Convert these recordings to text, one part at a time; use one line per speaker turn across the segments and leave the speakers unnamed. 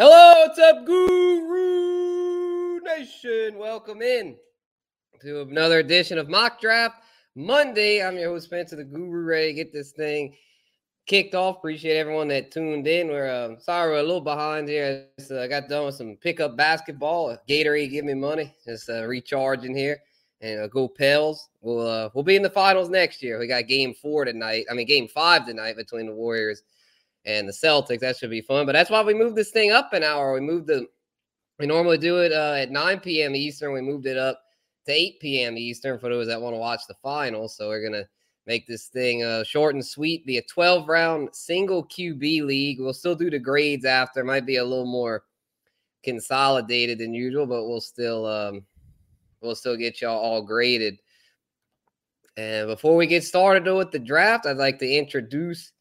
Hello, what's up, Guru Nation? Welcome in to another edition of Mock Draft Monday. I'm your host, Spencer, the Guru, ready to get this thing kicked off. Appreciate everyone that tuned in. We're uh, sorry we're a little behind here. I just, uh, got done with some pickup basketball. Gatorade give me money. Just uh, recharging here and uh, go Pels. We'll uh, we'll be in the finals next year. We got game four tonight. I mean, game five tonight between the Warriors and the Celtics. That should be fun. But that's why we moved this thing up an hour. We moved the we normally do it uh, at 9 p.m. Eastern. We moved it up to 8 p.m. Eastern for those that want to watch the finals. So we're gonna make this thing uh, short and sweet. Be a 12 round single QB league. We'll still do the grades after. Might be a little more consolidated than usual, but we'll still um, we'll still get y'all all graded. And before we get started with the draft, I'd like to introduce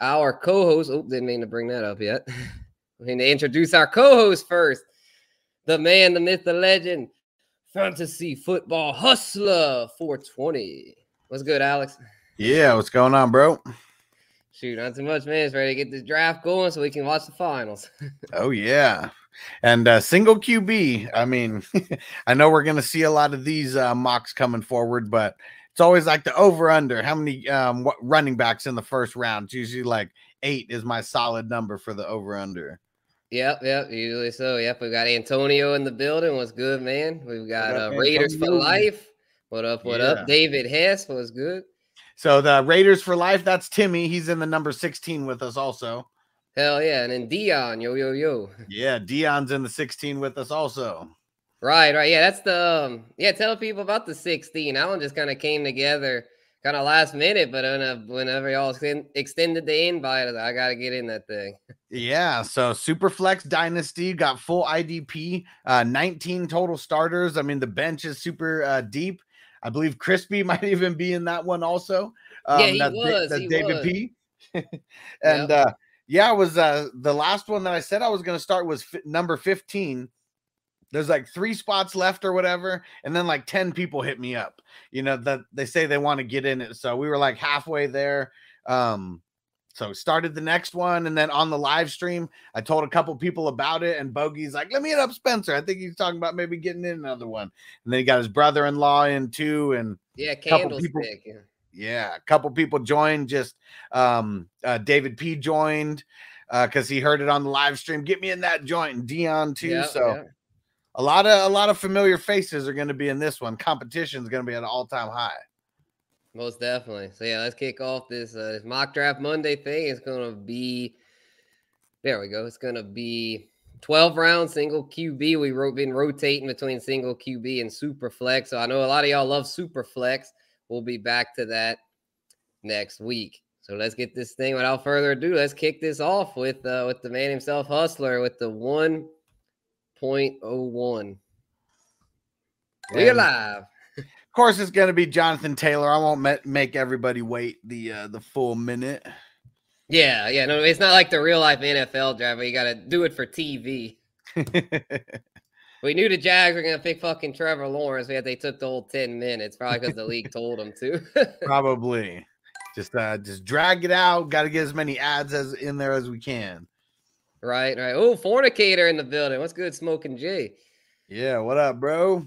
our co-host. Oh, didn't mean to bring that up yet. I mean to introduce our co-host first. The man, the myth, the legend, fantasy football hustler 420. What's good, Alex?
Yeah, what's going on, bro?
Shoot, not too much, man. It's ready to get this draft going so we can watch the finals.
oh yeah. And uh, single QB. I mean, I know we're gonna see a lot of these uh, mocks coming forward, but it's always like the over under. How many um, what running backs in the first round? It's usually like eight is my solid number for the over under.
Yep, yep, usually so. Yep, we've got Antonio in the building. What's good, man? We've got uh, Raiders for life. What up? What yeah. up? David Hess was good.
So the Raiders for life. That's Timmy. He's in the number sixteen with us also.
Hell yeah, and then Dion, yo yo yo.
Yeah, Dion's in the sixteen with us also.
Right, right. Yeah, that's the um, yeah. Tell people about the 16. That one just kind of came together kind of last minute, but whenever y'all extended the invite, I got to get in that thing.
Yeah, so Superflex Dynasty got full IDP, uh, 19 total starters. I mean, the bench is super uh, deep. I believe Crispy might even be in that one also.
Um, yeah, he that's, was. That's
he David was. P. and yep. uh, yeah, it was uh, the last one that I said I was going to start was f- number 15 there's like three spots left or whatever and then like 10 people hit me up you know that they say they want to get in it so we were like halfway there um so started the next one and then on the live stream i told a couple people about it and bogey's like let me hit up spencer i think he's talking about maybe getting in another one and then he got his brother-in-law in too and
yeah candlestick people,
yeah. a couple people joined just um uh, david p joined uh because he heard it on the live stream get me in that joint and dion too yeah, so yeah a lot of a lot of familiar faces are going to be in this one. Competition is going to be at an all time high.
Most definitely. So yeah, let's kick off this, uh, this mock draft Monday thing. It's going to be there. We go. It's going to be 12 round single QB. We wrote been rotating between single QB and super flex. So I know a lot of y'all love super flex. We'll be back to that next week. So let's get this thing without further ado. Let's kick this off with uh, with the man himself, Hustler, with the one 0.01. We're live.
Of course, it's going to be Jonathan Taylor. I won't make everybody wait the uh, the full minute.
Yeah, yeah, no, it's not like the real life NFL draft. You got to do it for TV. we knew the Jags were going to pick fucking Trevor Lawrence. We had they took the whole ten minutes, probably because the league told them to.
probably, just uh, just drag it out. Got to get as many ads as in there as we can.
Right, right. Oh, fornicator in the building. What's good, Smoking Jay?
Yeah, what up, bro?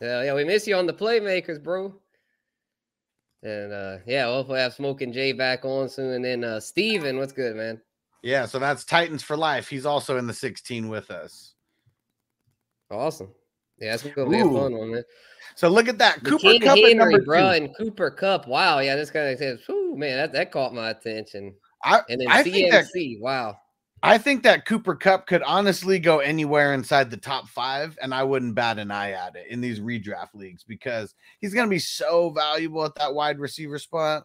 Yeah, yeah, we miss you on the playmakers, bro. And uh yeah, we'll hopefully have Smoking Jay back on soon. And then uh Steven, what's good, man?
Yeah, so that's Titans for life. He's also in the 16 with us.
Awesome. Yeah, that's gonna be Ooh. a fun one, man.
So look at that.
The Cooper King Kupp Henry, number bro, two. and Cooper Kupp. Wow, yeah, this guy says, "Ooh, man, that, that caught my attention."
I,
and then
I
CMC, that, wow.
I think that Cooper Kupp could honestly go anywhere inside the top five, and I wouldn't bat an eye at it in these redraft leagues because he's going to be so valuable at that wide receiver spot.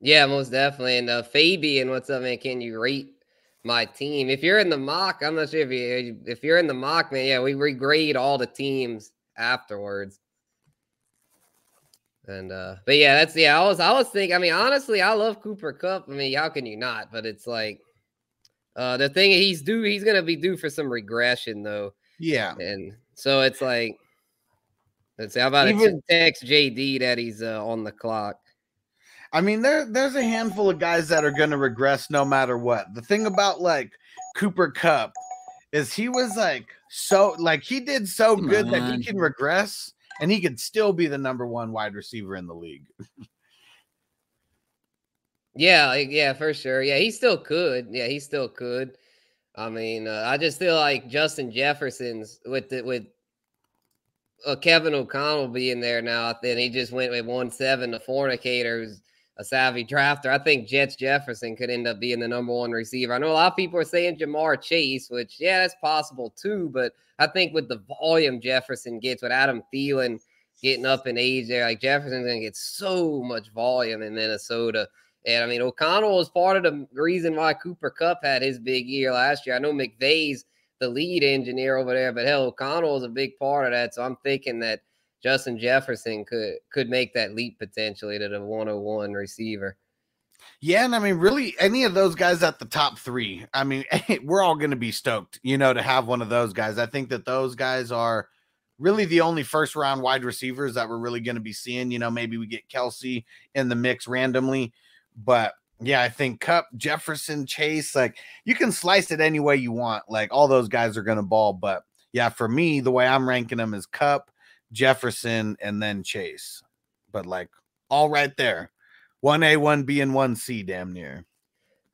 Yeah, most definitely. And uh, Fabian, what's up, man? Can you rate my team? If you're in the mock, I'm not sure if you if you're in the mock, man. Yeah, we regrade all the teams afterwards. And uh, but yeah, that's yeah. I was I was thinking. I mean, honestly, I love Cooper Kupp. I mean, how can you not? But it's like uh, the thing he's due, he's gonna be due for some regression though.
Yeah,
and so it's like, let's see, how about Even, text JD that he's uh, on the clock.
I mean, there there's a handful of guys that are gonna regress no matter what. The thing about like Cooper Kupp is he was like so like he did so
Come
good that he can regress and he could still be the number one wide receiver in the league.
Yeah, like, yeah, for sure. Yeah, he still could. Yeah, he still could. I mean, uh, I just feel like Justin Jefferson's with the with uh, Kevin O'Connell being there now. Then he just went with one seven, the fornicator, who's a savvy drafter. I think Jets Jefferson could end up being the number one receiver. I know a lot of people are saying Ja'Marr Chase, which yeah, that's possible too. But I think with the volume Jefferson gets, with Adam Thielen getting up in age there, like Jefferson's gonna get so much volume in Minnesota. And I mean, O'Connell was part of the reason why Cooper Kupp had his big year last year. I know McVay's the lead engineer over there, but hell, O'Connell is a big part of that. So I'm thinking that Justin Jefferson could could make that leap potentially to the 101 receiver.
Yeah, and I mean, really, any of those guys at the top three, I mean, we're all going to be stoked, you know, to have one of those guys. I think that those guys are really the only first round wide receivers that we're really going to be seeing. You know, maybe we get Kelce in the mix randomly, but yeah, I think Kupp, Jefferson, Chase, like you can slice it any way you want. Like all those guys are going to ball, but yeah, for me, the way I'm ranking them is Kupp, Jefferson, and then Chase. But like all right there. 1A, 1B, and 1C, damn near.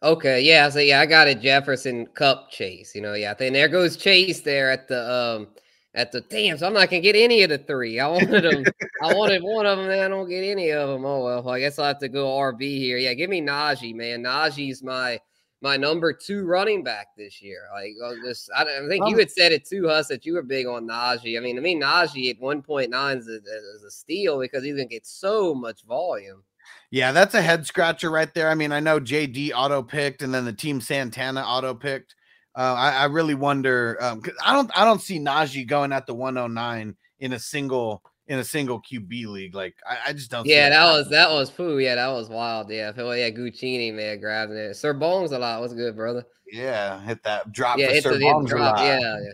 Okay, yeah, so yeah, I got it. Jefferson Kupp Chase, you know, yeah. Then there goes Chase there at the um at the damn. So I'm not gonna get any of the three. I wanted them. I wanted one of them, and I don't get any of them. Oh well, I guess I'll have to go RB here. Yeah, give me Najee, man. Najee's my my number two running back this year. Like, uh, I'll just I, I think you had said it too, Huss, that you were big on Najee. I mean, to me, Najee at 1.9 is a, is a steal because he's gonna get so much volume.
Yeah, that's a head scratcher right there. I mean, I know JD auto picked and then the team Santana auto picked. Uh, I, I really wonder. Um, I don't, I don't see Najee going at the 109 in a single in a single QB league. Like, I, I just don't.
Yeah, that was that was foo. Yeah, that was wild. Yeah, I yeah, Guccini man grabbing it. Sir Bones a lot. What's good, brother?
Yeah, hit that drop.
Yeah, hit
Sir
the
a
drop.
lot.
Yeah, yeah.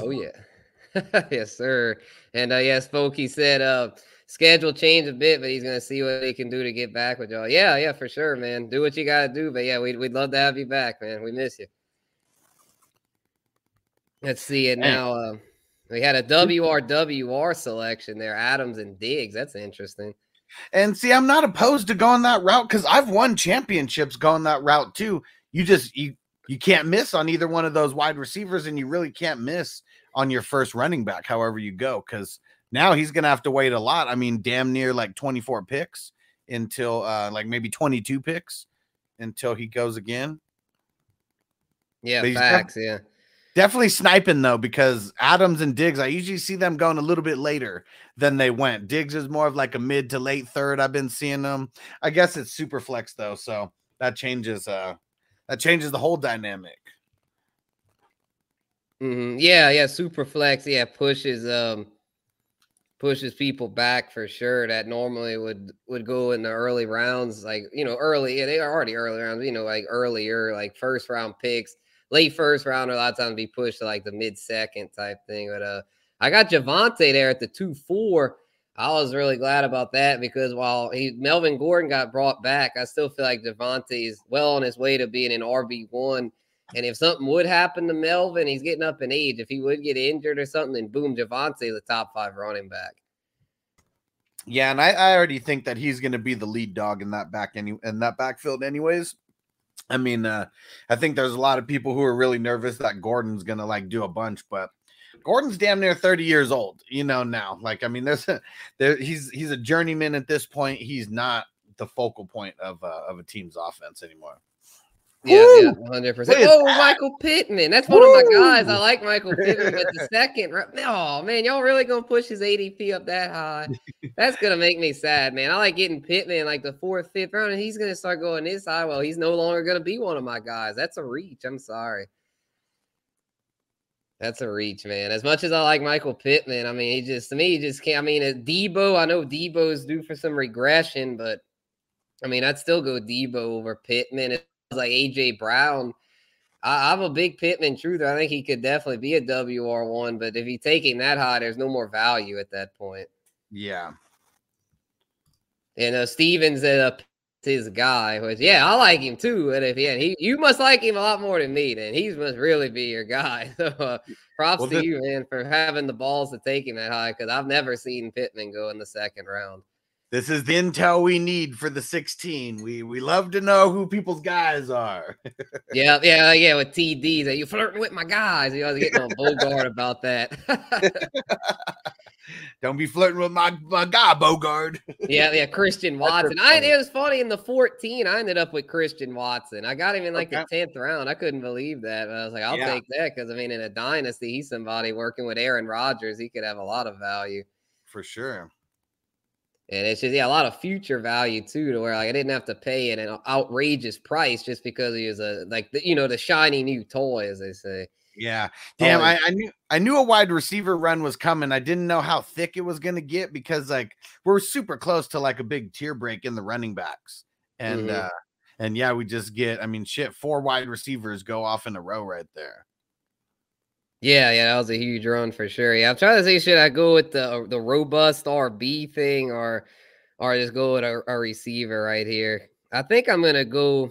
Oh yeah. yes, sir. And uh yes, Spokey said uh schedule change a bit, but he's gonna see what he can do to get back with y'all. Yeah, yeah, for sure, man. Do what you gotta do. But yeah, we'd we'd love to have you back, man. We miss you. Let's see it now. Uh, we had a WRWR selection there, Adams and Diggs. That's interesting.
And see, I'm not opposed to going that route because I've won championships going that route too. You just you you can't miss on either one of those wide receivers, and you really can't miss on your first running back, however you go, because now he's gonna have to wait a lot. I mean, damn near like 24 picks until uh like maybe 22 picks until he goes again.
Yeah,
he's def-
Yeah.
Definitely sniping though, because Adams and Diggs, I usually see them going a little bit later than they went. Diggs is more of like a mid to late third. I've been seeing them. I guess it's super flex though, so that changes uh that changes the whole dynamic.
hmm Yeah, yeah, super flex. Yeah, pushes um pushes people back for sure. That normally would would go in the early rounds, like you know, early. Yeah, they are already early rounds. You know, like earlier, like first round picks, late first round. A lot of times be pushed to like the mid second type thing. But uh, I got Javonte there at the two four. I was really glad about that because while he Melvin Gordon got brought back, I still feel like Javonte is well on his way to being an RB one. And if something would happen to Melvin, he's getting up in age. If he would get injured or something, then boom, Javonte the top five running back.
Yeah, and I, I already think that he's gonna be the lead dog in that back any in that backfield, anyways. I mean, uh, I think there's a lot of people who are really nervous that Gordon's gonna like do a bunch, but Gordon's damn near 30 years old, you know, now. Like, I mean, there's a, there he's he's a journeyman at this point. He's not the focal point of uh, of a team's offense anymore.
Yeah, yeah,
Woo!
hundred
Look
percent.
at
Oh,
that.
Michael Pittman. That's one of my guys. I like Michael Pittman, but the second, oh man, y'all really gonna push his ADP up that high? That's gonna make me sad, man. I like getting Pittman like the fourth, fifth round, and he's gonna start going this high. Well, he's no longer gonna be one of my guys. That's a reach. I'm sorry. That's a reach, man. As much as I like Michael Pittman, I mean, he just to me, he just can't. I mean, uh, Deebo, I know Deebo's due for some regression, but I mean, I'd still go Deebo over Pittman. Like AJ Brown. I, I'm a big Pittman truther. I think he could definitely be a WR one, but if he's taking that high, there's no more value at that point.
Yeah.
And uh, Stevens at uh, his guy. Which yeah, I like him too. And if yeah, he you must like him a lot more than me. Then he must really be your guy. So uh, props well, to this, you, man, for having the balls to take him that high. Because I've never seen Pittman go in the second round.
This is the intel we need for the 16. We we love to know who people's guys are.
yeah, yeah, yeah. With TDs, are you flirting with my guys? You always getting on Bogart about that.
Don't be flirting with my, my guy, Bogard.
yeah, yeah, Christian Watson. I it was funny in the 14. I ended up with Christian Watson. I got him in like okay. the 10th round. I couldn't believe that. But I was like, I'll yeah. take that because I mean, in a dynasty, he's somebody working with Aaron Rodgers. He could have a lot of value.
For sure.
And it's just yeah, a lot of future value too, to where like I didn't have to pay an outrageous price just because he was a like the, you know the shiny new toy, as they say.
Yeah. Damn, I, I, knew I knew a wide receiver run was coming. I didn't know how thick it was gonna get because like we're super close to like a big tier break in the running backs. And mm-hmm. uh and yeah, we just get I mean shit, four wide receivers go off in a row right there.
Yeah, yeah, that was a huge run for sure. Yeah, I'm trying to say, should I go with the uh, the robust RB thing or or just go with a, a receiver right here? I think I'm gonna go.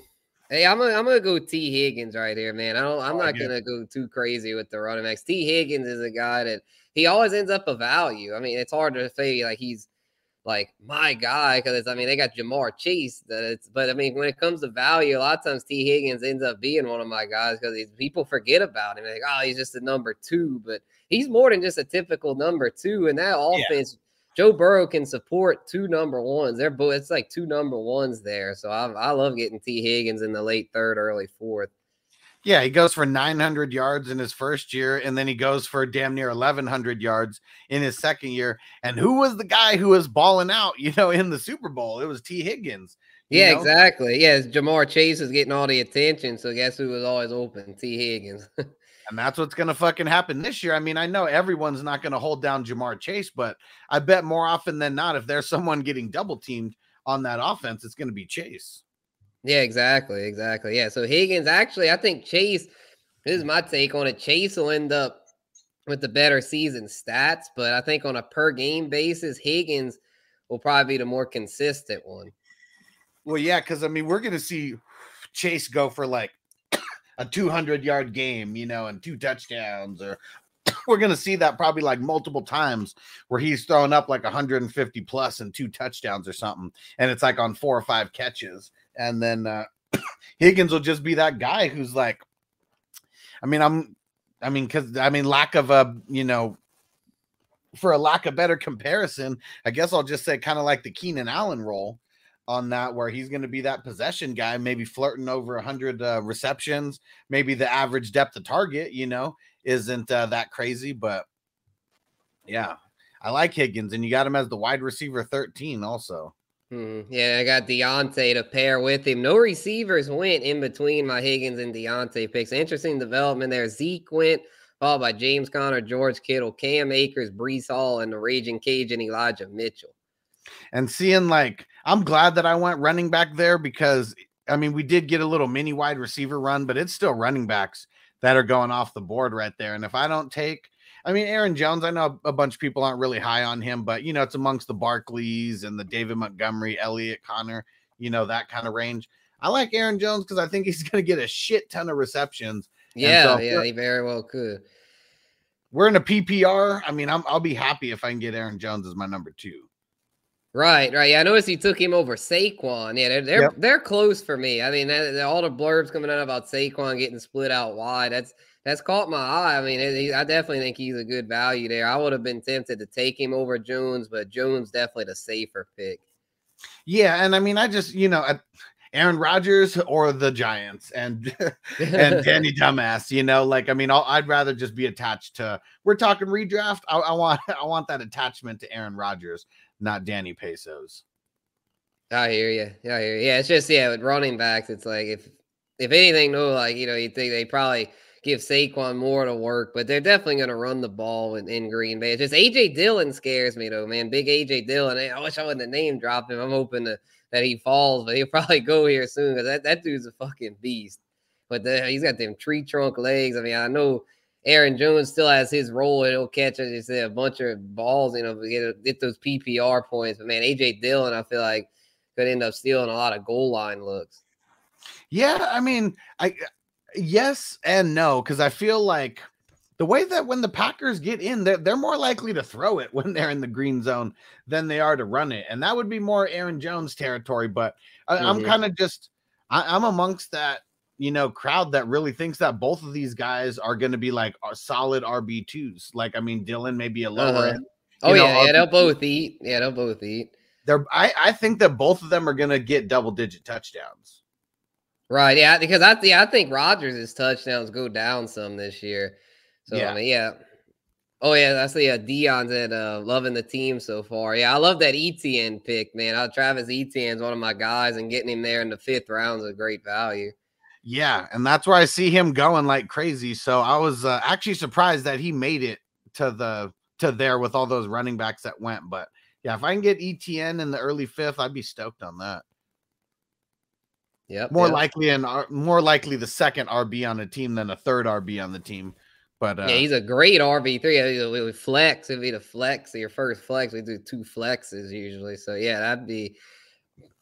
Hey, I'm gonna I'm gonna go T Higgins right here, man. I don't I'm oh, not gonna go too crazy with the running backs. T Higgins is a guy that he always ends up a value. I mean, it's hard to say like he's like my guy because I mean they got Ja'Marr Chase that it's but I mean when it comes to value, a lot of times T Higgins ends up being one of my guys because people forget about him. They're like, oh, he's just a number two, but he's more than just a typical number two. And that offense, yeah. Joe Burrow can support two number ones. They're both it's like two number ones there. So I, I love getting T Higgins in the late third, early fourth.
Yeah, he goes for 900 yards in his first year, and then he goes for damn near 1,100 yards in his second year. And who was the guy who was balling out, you know, in the Super Bowl? It was T. Higgins.
Yeah, know? exactly. Yeah, Ja'Marr Chase is getting all the attention. So guess who was always open? T. Higgins.
and that's what's going to fucking happen this year. I mean, I know everyone's not going to hold down Ja'Marr Chase, but I bet more often than not, if there's someone getting double teamed on that offense, it's going to be Chase.
Yeah, exactly, exactly. Yeah, so Higgins actually, I think Chase. This is my take on it. Chase will end up with the better season stats, but I think on a per game basis, Higgins will probably be the more consistent one.
Well, yeah, because I mean, we're going to see Chase go for like a 200 yard game, you know, and two touchdowns, or we're going to see that probably like multiple times where he's throwing up like 150 plus and two touchdowns or something, and it's like on four or five catches and then uh, Higgins will just be that guy who's like, I mean, I'm, I mean, because I mean, lack of a, you know, for a lack of better comparison, I guess I'll just say kind of like the Keenan Allen role on that, where he's going to be that possession guy, maybe flirting over 100 uh, receptions, maybe the average depth of target, you know, isn't uh, that crazy, but yeah, I like Higgins, and you got him as the wide receiver 13 also.
Hmm. Yeah, I got Diontae to pair with him. No receivers went in between my Higgins and Diontae picks. Interesting development there. Zeke went, followed by James Conner, George Kittle, Cam Akers, Breece Hall, and the Raging Cage and Elijah Mitchell.
And seeing like, I'm glad that I went running back there because I mean, we did get a little mini wide receiver run, but it's still running backs that are going off the board right there. And if I don't take I mean, Aaron Jones, I know a bunch of people aren't really high on him, but you know, it's amongst the Barkleys and the David Montgomery, Elliott Connor, you know, that kind of range. I like Aaron Jones because I think he's going to get a shit ton of receptions.
Yeah, so yeah, he very well could.
We're in a PPR. I mean, I'm, I'll be happy if I can get Aaron Jones as my number two.
Right, right. Yeah, I noticed he took him over Saquon. Yeah, they're they're, yep. they're close for me. I mean, all the blurbs coming out about Saquon getting split out wide. That's that's caught my eye. I mean, it, I definitely think he's a good value there. I would have been tempted to take him over Jones, but Jones definitely the safer pick.
Yeah, and I mean, I just you know, Aaron Rodgers or the Giants and and Danny Dumbass. You know, like I mean, i would rather just be attached to. We're talking redraft. I, I want I want that attachment to Aaron Rodgers, not Danny Pesos.
I hear you. I hear you. Yeah, it's just yeah, with running backs, it's like if if anything, no, like you know, you think they probably give Saquon more to work, but they're definitely going to run the ball in, in, Green Bay. It's just AJ Dillon scares me though, man. Big AJ Dillon. I wish I wouldn't have name dropped him. I'm hoping to, that he falls, but he'll probably go here soon because that, that dude's a fucking beast. But the, he's got them tree trunk legs. I mean, I know Aaron Jones still has his role. And he'll catch, as you said, a bunch of balls, you know, get, get those PPR points. But man, AJ Dillon, I feel like could end up stealing a lot of goal line looks.
Yeah, I mean, I yes and no because I feel like the way that when the Packers get in, they're, they're more likely to throw it when they're in the green zone than they are to run it, and that would be more Aaron Jones territory. But I, am
Mhm.
kind of just I, I'm amongst that you know crowd that really thinks that both of these guys are going to be like solid RB twos. Like I mean, Dillon may be a lower
Uh-huh.
end.
Oh
You know,
yeah, yeah, they'll both eat. Yeah, they'll both eat.
They're I, I think that both of them are going to get double digit touchdowns.
Right. Yeah, because I think I think Rodgers' touchdowns go down some this year. So
Yeah.
I mean, yeah. Oh yeah, I see. Uh, Dion's said uh, loving the team so far. Yeah, I love that Etienne pick, man. Uh, Travis Etienne's one of my guys, and getting him there in the fifth round is a great value.
Yeah, and that's where I see him going like crazy. So I was uh, actually surprised that he made it to the to there with all those running backs that went. But yeah, if I can get Etienne in the early fifth, I'd be stoked on that.
Yeah,
More
yep.
likely and more likely the second RB on the team than a third RB on the team. But uh,
yeah, he's a great RB three. We flex. It'd be the flex, your first flex. We do two flexes usually. So yeah, that'd be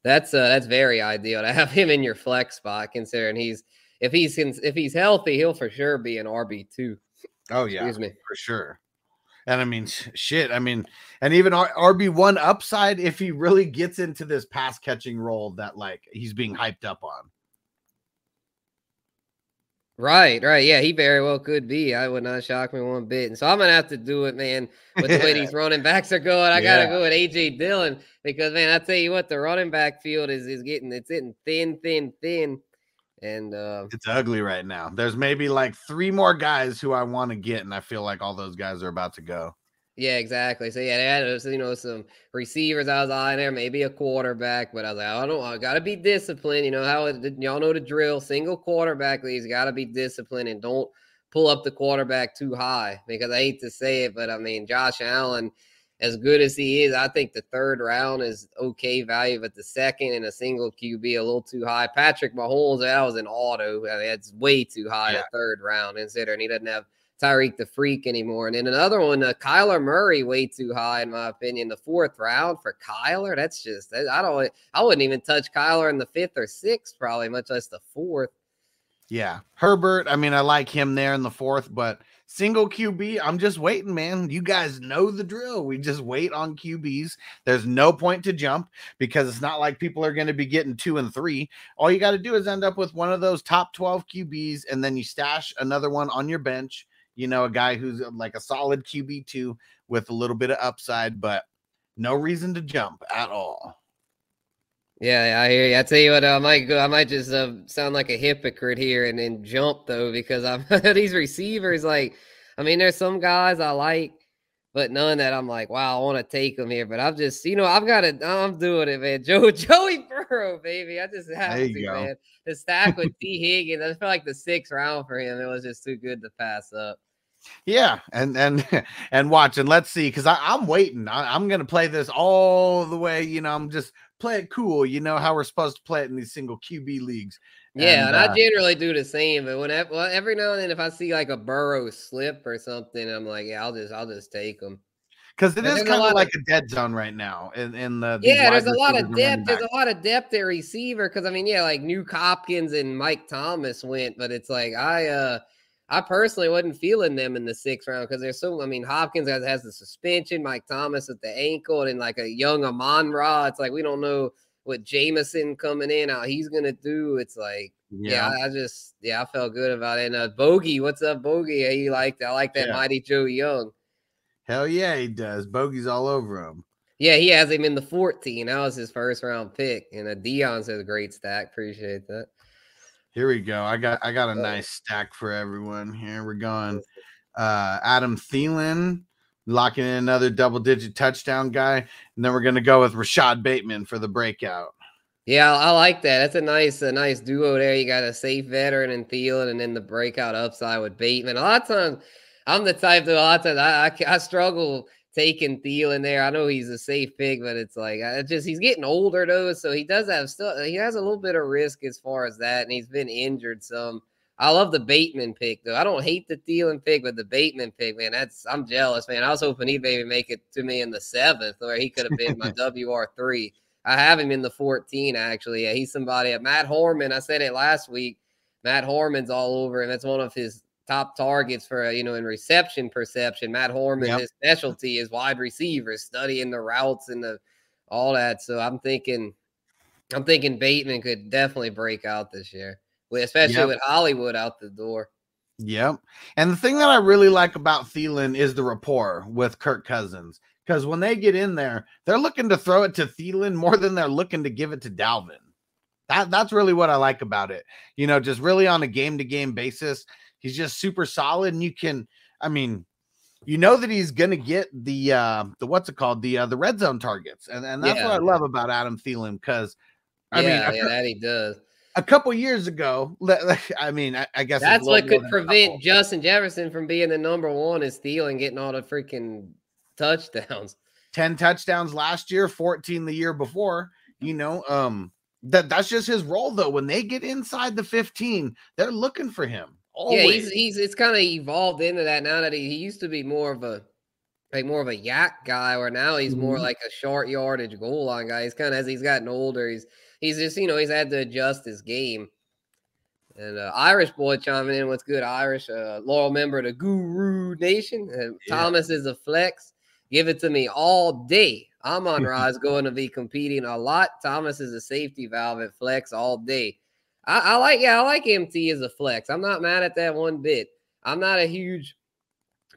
that's uh that's very ideal to have him in your flex spot, considering he's if he's if he's healthy, he'll for sure be an RB two.
oh yeah,
Excuse me.
for sure. And I mean, shit. I mean, and even RB one upside if he really gets into this pass catching role that like he's being hyped up on.
Right, right. Yeah, he very well could be. I would not shock me one bit. And so I'm gonna have to do it, man. With the way these running backs are going, I gotta go with AJ Dillon because man, I tell you what, the running back field is is getting it's getting thin, thin, thin. And uh
It's ugly right now. There's maybe like three more guys who I want to get, and I feel like all those guys are about to go.
Yeah, exactly. So yeah, they had you know some receivers I was eyeing there, maybe a quarterback, but I was like, I don't I gotta be disciplined. You know how it, y'all know the drill. Single quarterback leagues gotta be disciplined and don't pull up the quarterback too high because I hate to say it, but I mean Josh Allen, as good as he is, I think the third round is okay value, but the second and a single QB a little too high. Patrick Mahomes, that was an auto. I mean, that's way too high
Yeah.
the third round, considering he doesn't have Tyreek the Freak anymore. And then another one, uh, Kyler Murray, way too high in my opinion. The fourth round for Kyler, that's just that- I don't I wouldn't even touch Kyler in the fifth or sixth, probably much less the fourth.
Yeah, Herbert. I mean, I like him there in the fourth, but single QB, I'm just waiting, man. You guys know the drill. We just wait on QBs. There's no point to jump because it's not like people are going to be getting two and three. All you got to do is end up with one of those top 12 QBs, and then you stash another one on your bench. You know, a guy who's uh, like a solid QB two with a little bit of upside, but no reason to jump at all.
Yeah, I hear you. I tell you what, I might go. I might just uh, sound like a hypocrite here and then jump though, because I'm these receivers. Like, I mean, there's some guys I like, but none that I'm like, wow, I want to take them here. But I've just, you know, I've got to. I'm doing it, man. Joe, Joey Burrow, baby. I just have to,
go.
man. The stack with T Higgins. I feel like the sixth round for him. It was just too good to pass up.
Yeah, and and and watch and let's see because I'm waiting. I, I'm gonna play this all the way. You know, I'm just play it cool. You know how we're supposed to play it in these single QB leagues.
Yeah, and,
uh,
I generally do the same. But when well, every now and then, if I see like a Burrow slip or something, I'm like, yeah, I'll just, I'll just take them
because it is kind of- like a dead zone right now in in the
Yeah, there's a lot of depth. There's a lot of depth at receiver because I mean, yeah, like Nuk Hopkins and Mike Thomas went, but it's like I uh I personally wasn't feeling them in the sixth round because there's so I mean Hopkins has, has the suspension, Mike Thomas with the ankle, and like a young Amon Ra. It's like we don't know what Jameson coming in, how he's gonna do. It's like yeah, I, I just yeah, I felt good about it. And uh Bogey, what's up, Bogey? Yeah, you like I like that
Yeah.
mighty Joe Young.
hell yeah, he does. Bogey's all over him.
Yeah, he has him in the 14. That was his first round pick. And a Dion says great stack. Appreciate that.
Here we go. I got I got a
Oh.
nice stack for everyone. Here we're going. Uh Adam Thielen locking in another double digit touchdown guy, and then we're gonna go with Rashod Bateman for the breakout.
Yeah, I I like that. That's a nice, a nice duo there. You got a safe veteran and Thielen, and then the breakout upside with Bateman. A lot of times, I'm the type that a lot of times I, I, I struggle taking Thielen there. I know he's a safe pick, but it's like I just he's getting older though, so he does have still uh, he has a little bit of risk as far as that, and he's been injured some. I love the Bateman pick though. I don't hate the Thielen pick, but the Bateman pick, man, that's I'm jealous, man. I was hoping he'd maybe make it to me in the seventh, where he could have been my WR three. I have him in the 14 actually. Yeah, he's somebody. Uh, Matt Harmon, I said it last week. Matt Harmon's all over him. That's one of his top targets for uh, you know in reception perception. Matt Harmon, yep. his specialty is wide receivers, studying the routes and the all that. So I'm thinking, I'm thinking Bateman could definitely break out this year, especially yep. with Hollywood out the door.
Yep. And the thing that I really like about Thielen is the rapport with Kirk Cousins. Because when they get in there, they're looking to throw it to Thielen more than they're looking to give it to Dalvin. That that's really what I like about it. You know, just really on a game to game basis, he's just super solid, and you can, I mean, you know that he's gonna get the uh the what's it called the uh the red zone targets, and and that's yeah. what I love about Adam Thielen because
I yeah, mean, yeah, that he does.
A couple years ago, I mean, I, I guess
that's what could prevent Justin Jefferson from being the number one is Thielen getting all the freaking touchdowns.
10 touchdowns last year, 14 the year before. You know, um, that that's just his role though. When they get inside the 15, they're looking for him. Always.
Yeah, he's he's it's kind of evolved into that now that he, he used to be more of a like more of a YAC guy, where now he's mm-hmm. more like a short yardage goal line guy. He's kind of as he's gotten older, he's he's just you know he's had to adjust his game. And uh, Irish boy chiming in. What's good, Irish? Uh, loyal member of the Guru Nation. Uh, yeah. Thomas is a flex. Give it to me all day. I'm on Rise going to be competing a lot. Thomas is a safety valve at flex all day. I, I, like, yeah, I like MT as a flex. I'm not mad at that one bit. I'm not a huge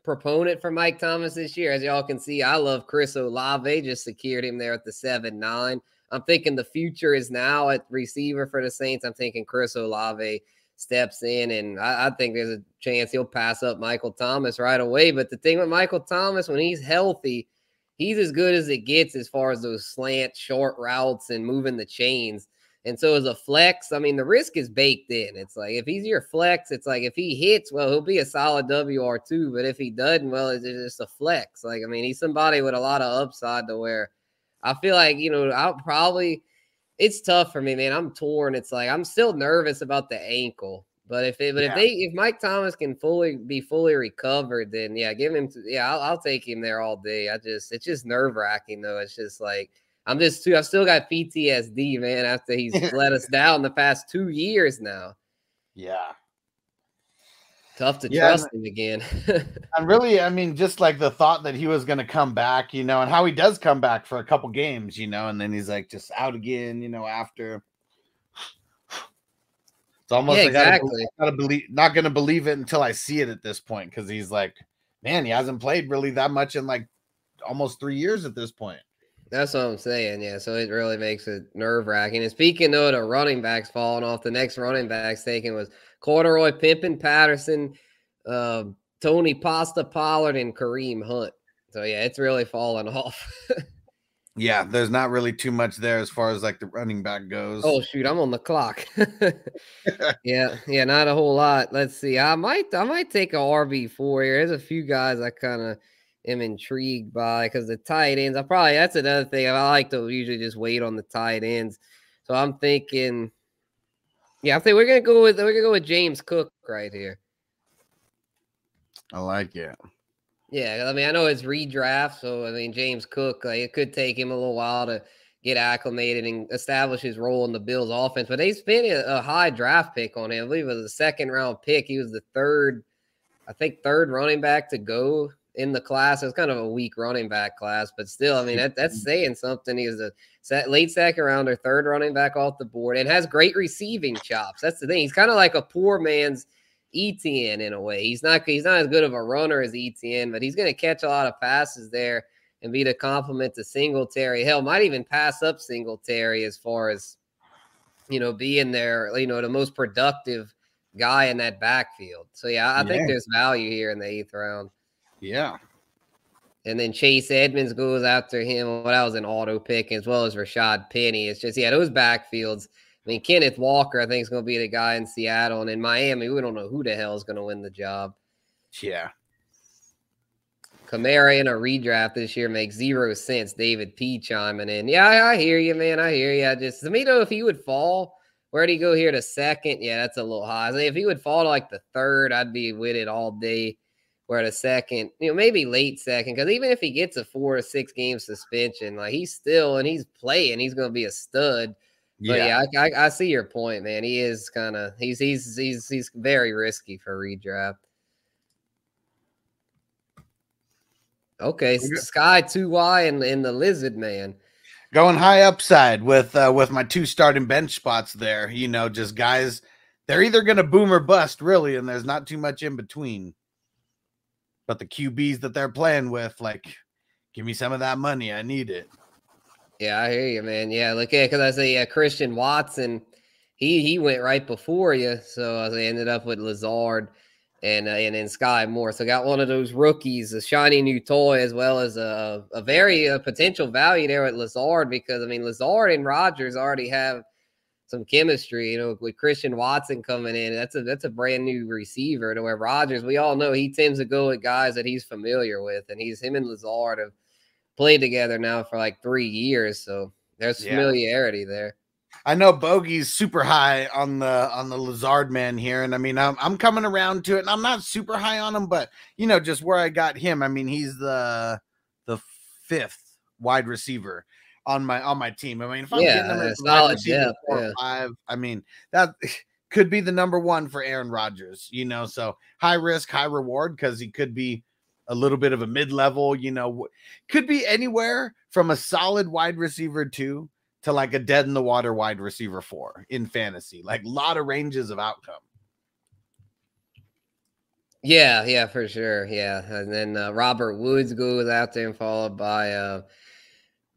proponent for Mike Thomas this year. As y'all can see, I love Chris Olave. Just secured him there at the 7 9. I'm thinking the future is now at receiver for the Saints. I'm thinking Chris Olave steps in, and I, I, think there's a chance he'll pass up Michael Thomas right away. But the thing with Michael Thomas, when he's healthy, he's as good as it gets as far as those slant short routes and moving the chains. And so as a flex, I mean, the risk is baked in. It's like if he's your flex, it's like if he hits, well, he'll be a solid WR2. But if he doesn't, well, it's just a flex. Like, I mean, he's somebody with a lot of upside to where I feel like, you know, I'll probably it's tough for me, man. I'm torn. It's like I'm still nervous about the ankle. But if it, but yeah. if they if Mike Thomas can fully be fully recovered, then yeah, give him to, yeah, I'll, I'll take him there all day. I just it's just nerve wracking though. It's just like I'm just too I've still got PTSD, man, after he's let us down the past two years now.
Yeah.
Tough to yeah, trust him again.
and really, I mean, just like the thought that he was going to come back, you know, and how he does come back for a couple games, you know, and then he's like just out again, you know, after. It's almost yeah, like exactly. I gotta believe, not going to believe it until I see it at this point because he's like, man, he hasn't played really that much in like almost three years at this point.
That's what I'm saying. Yeah. So it really makes it nerve wracking. And speaking of the running backs falling off, the next running backs taken was Corduroy Pimpin, Patterson, uh, Tony Pasta Pollard, and Kareem Hunt. So yeah, it's really falling off.
yeah, there's not really too much there as far as like the running back goes.
Oh shoot, I'm on the clock. yeah, yeah, not a whole lot. Let's see. I might I might take a RB four here. There's a few guys I kind of am intrigued by because the tight ends. I probably that's another thing. I like to usually just wait on the tight ends. So I'm thinking yeah, I think we're gonna go with we're gonna go with James Cook right here.
I like it.
Yeah, I mean, I know it's redraft, so I mean, James Cook, like, it could take him a little while to get acclimated and establish his role in the Bills' offense. But they spent a, a high draft pick on him. I believe it was a second round pick. He was the third, I think, third running back to go in the class. It was kind of a weak running back class, but still, I mean, that, that's saying something. He was a set, late second rounder, third running back off the board, and has great receiving chops. That's the thing. He's kind of like a poor man's Etienne in a way. He's not he's not as good of a runner as Etienne, but he's going to catch a lot of passes there and be the complement to Singletary. Hell, might even pass up Singletary as far as you know being there. You know, the most productive guy in that backfield. So yeah, I yeah. think there's value here in the eighth round.
Yeah.
And then Chase Edmonds goes after him. Well, that was an auto pick as well as Rashad Penny. It's just, yeah, those backfields. I mean, Kenneth Walker, I think, is going to be the guy in Seattle. And in Miami, we don't know who the hell is going to win the job.
Yeah.
Kamara in a redraft this year makes zero sense. David P chiming in. Yeah, I, I hear you, man. I hear you. I just, to me, though, if he would fall, where'd he go here to second? Yeah, that's a little high. if he would fall to like the third, I'd be with it all day. Where the second, you know, maybe late second, because even if he gets a four or six game suspension, like he's still and he's playing, he's going to be a stud. But yeah, yeah I, I, I, see your point, man. He is kind of he's he's he's he's very risky for redraft. Okay, Sky two Y and, and the Lizard Man
going high upside with uh, with my two starting bench spots there. You know, just guys, they're either going to boom or bust, really, and there's not too much in between. But the QBs that they're playing with, like, give me some of that money. I need it.
Yeah, I hear you, man. Yeah, look at because I say uh, Christian Watson, he he went right before you, so I ended up with Lazard and uh, and then Skyy Moore. So got one of those rookies, a shiny new toy, as well as a, a very uh, potential value there at Lazard because I mean Lazard and Rodgers already have some chemistry. You know, with Christian Watson coming in, that's a that's a brand new receiver. To where Rodgers, we all know he tends to go with guys that he's familiar with, and he's him and Lazard have played together now for like three years, so there's familiarity yeah. there.
I know Bogey's super high on the on the Lazard man here, and I mean I'm I'm coming around to it, and I'm not super high on him, but you know just where I got him. I mean he's the the fifth wide receiver on my on my team. I mean if I'm yeah, getting him solid depth, four yeah. five, I mean that could be the number one for Aaron Rodgers. You know, so high risk, high reward because he could be a little bit of a mid level. You know, could be anywhere from a solid wide receiver two to like a dead in the water wide receiver four in fantasy. Like a lot of ranges of outcome.
Yeah, yeah, for sure. Yeah. And then uh, Robert Woods goes out there and followed by uh,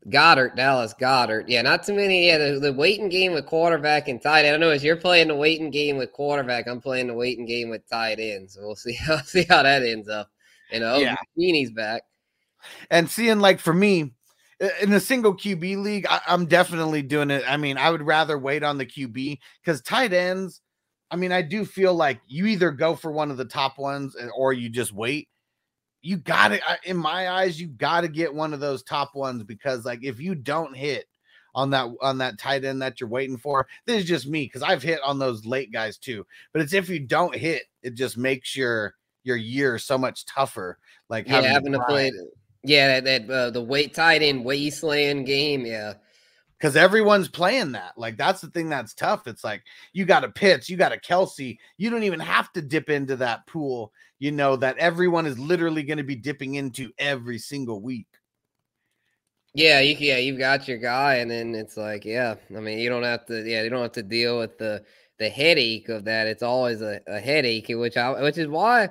Goedert, Dallas Goedert. Yeah, not too many. Yeah, the, the waiting game with quarterback and tight end. I don't know as you're playing the waiting game with quarterback. I'm playing the waiting game with tight ends. So we'll see how see how that ends up. And uh, yeah. Back.
And seeing like for me, in the single QB league, I, am definitely doing it. I mean, I would rather wait on the QB because tight ends. I mean, I do feel like you either go for one of the top ones or you just wait. You got to, in my eyes, you got to get one of those top ones because, like, if you don't hit on that on that tight end that you're waiting for, this is just me because I've hit on those late guys too. But it's if you don't hit, it just makes your your year so much tougher. Like
yeah, having to, to play yeah, that, that uh, the weight tight end wasteland game. Yeah.
Because everyone's playing that. Like, that's the thing that's tough. It's like you got a Pitts, you got a Kelce. You don't even have to dip into that pool, you know, that everyone is literally going to be dipping into every single week.
Yeah, you yeah, you've got your guy, and then it's like, yeah, I mean, you don't have to, yeah, you don't have to deal with the the headache of that. It's always a, a headache, which I which is why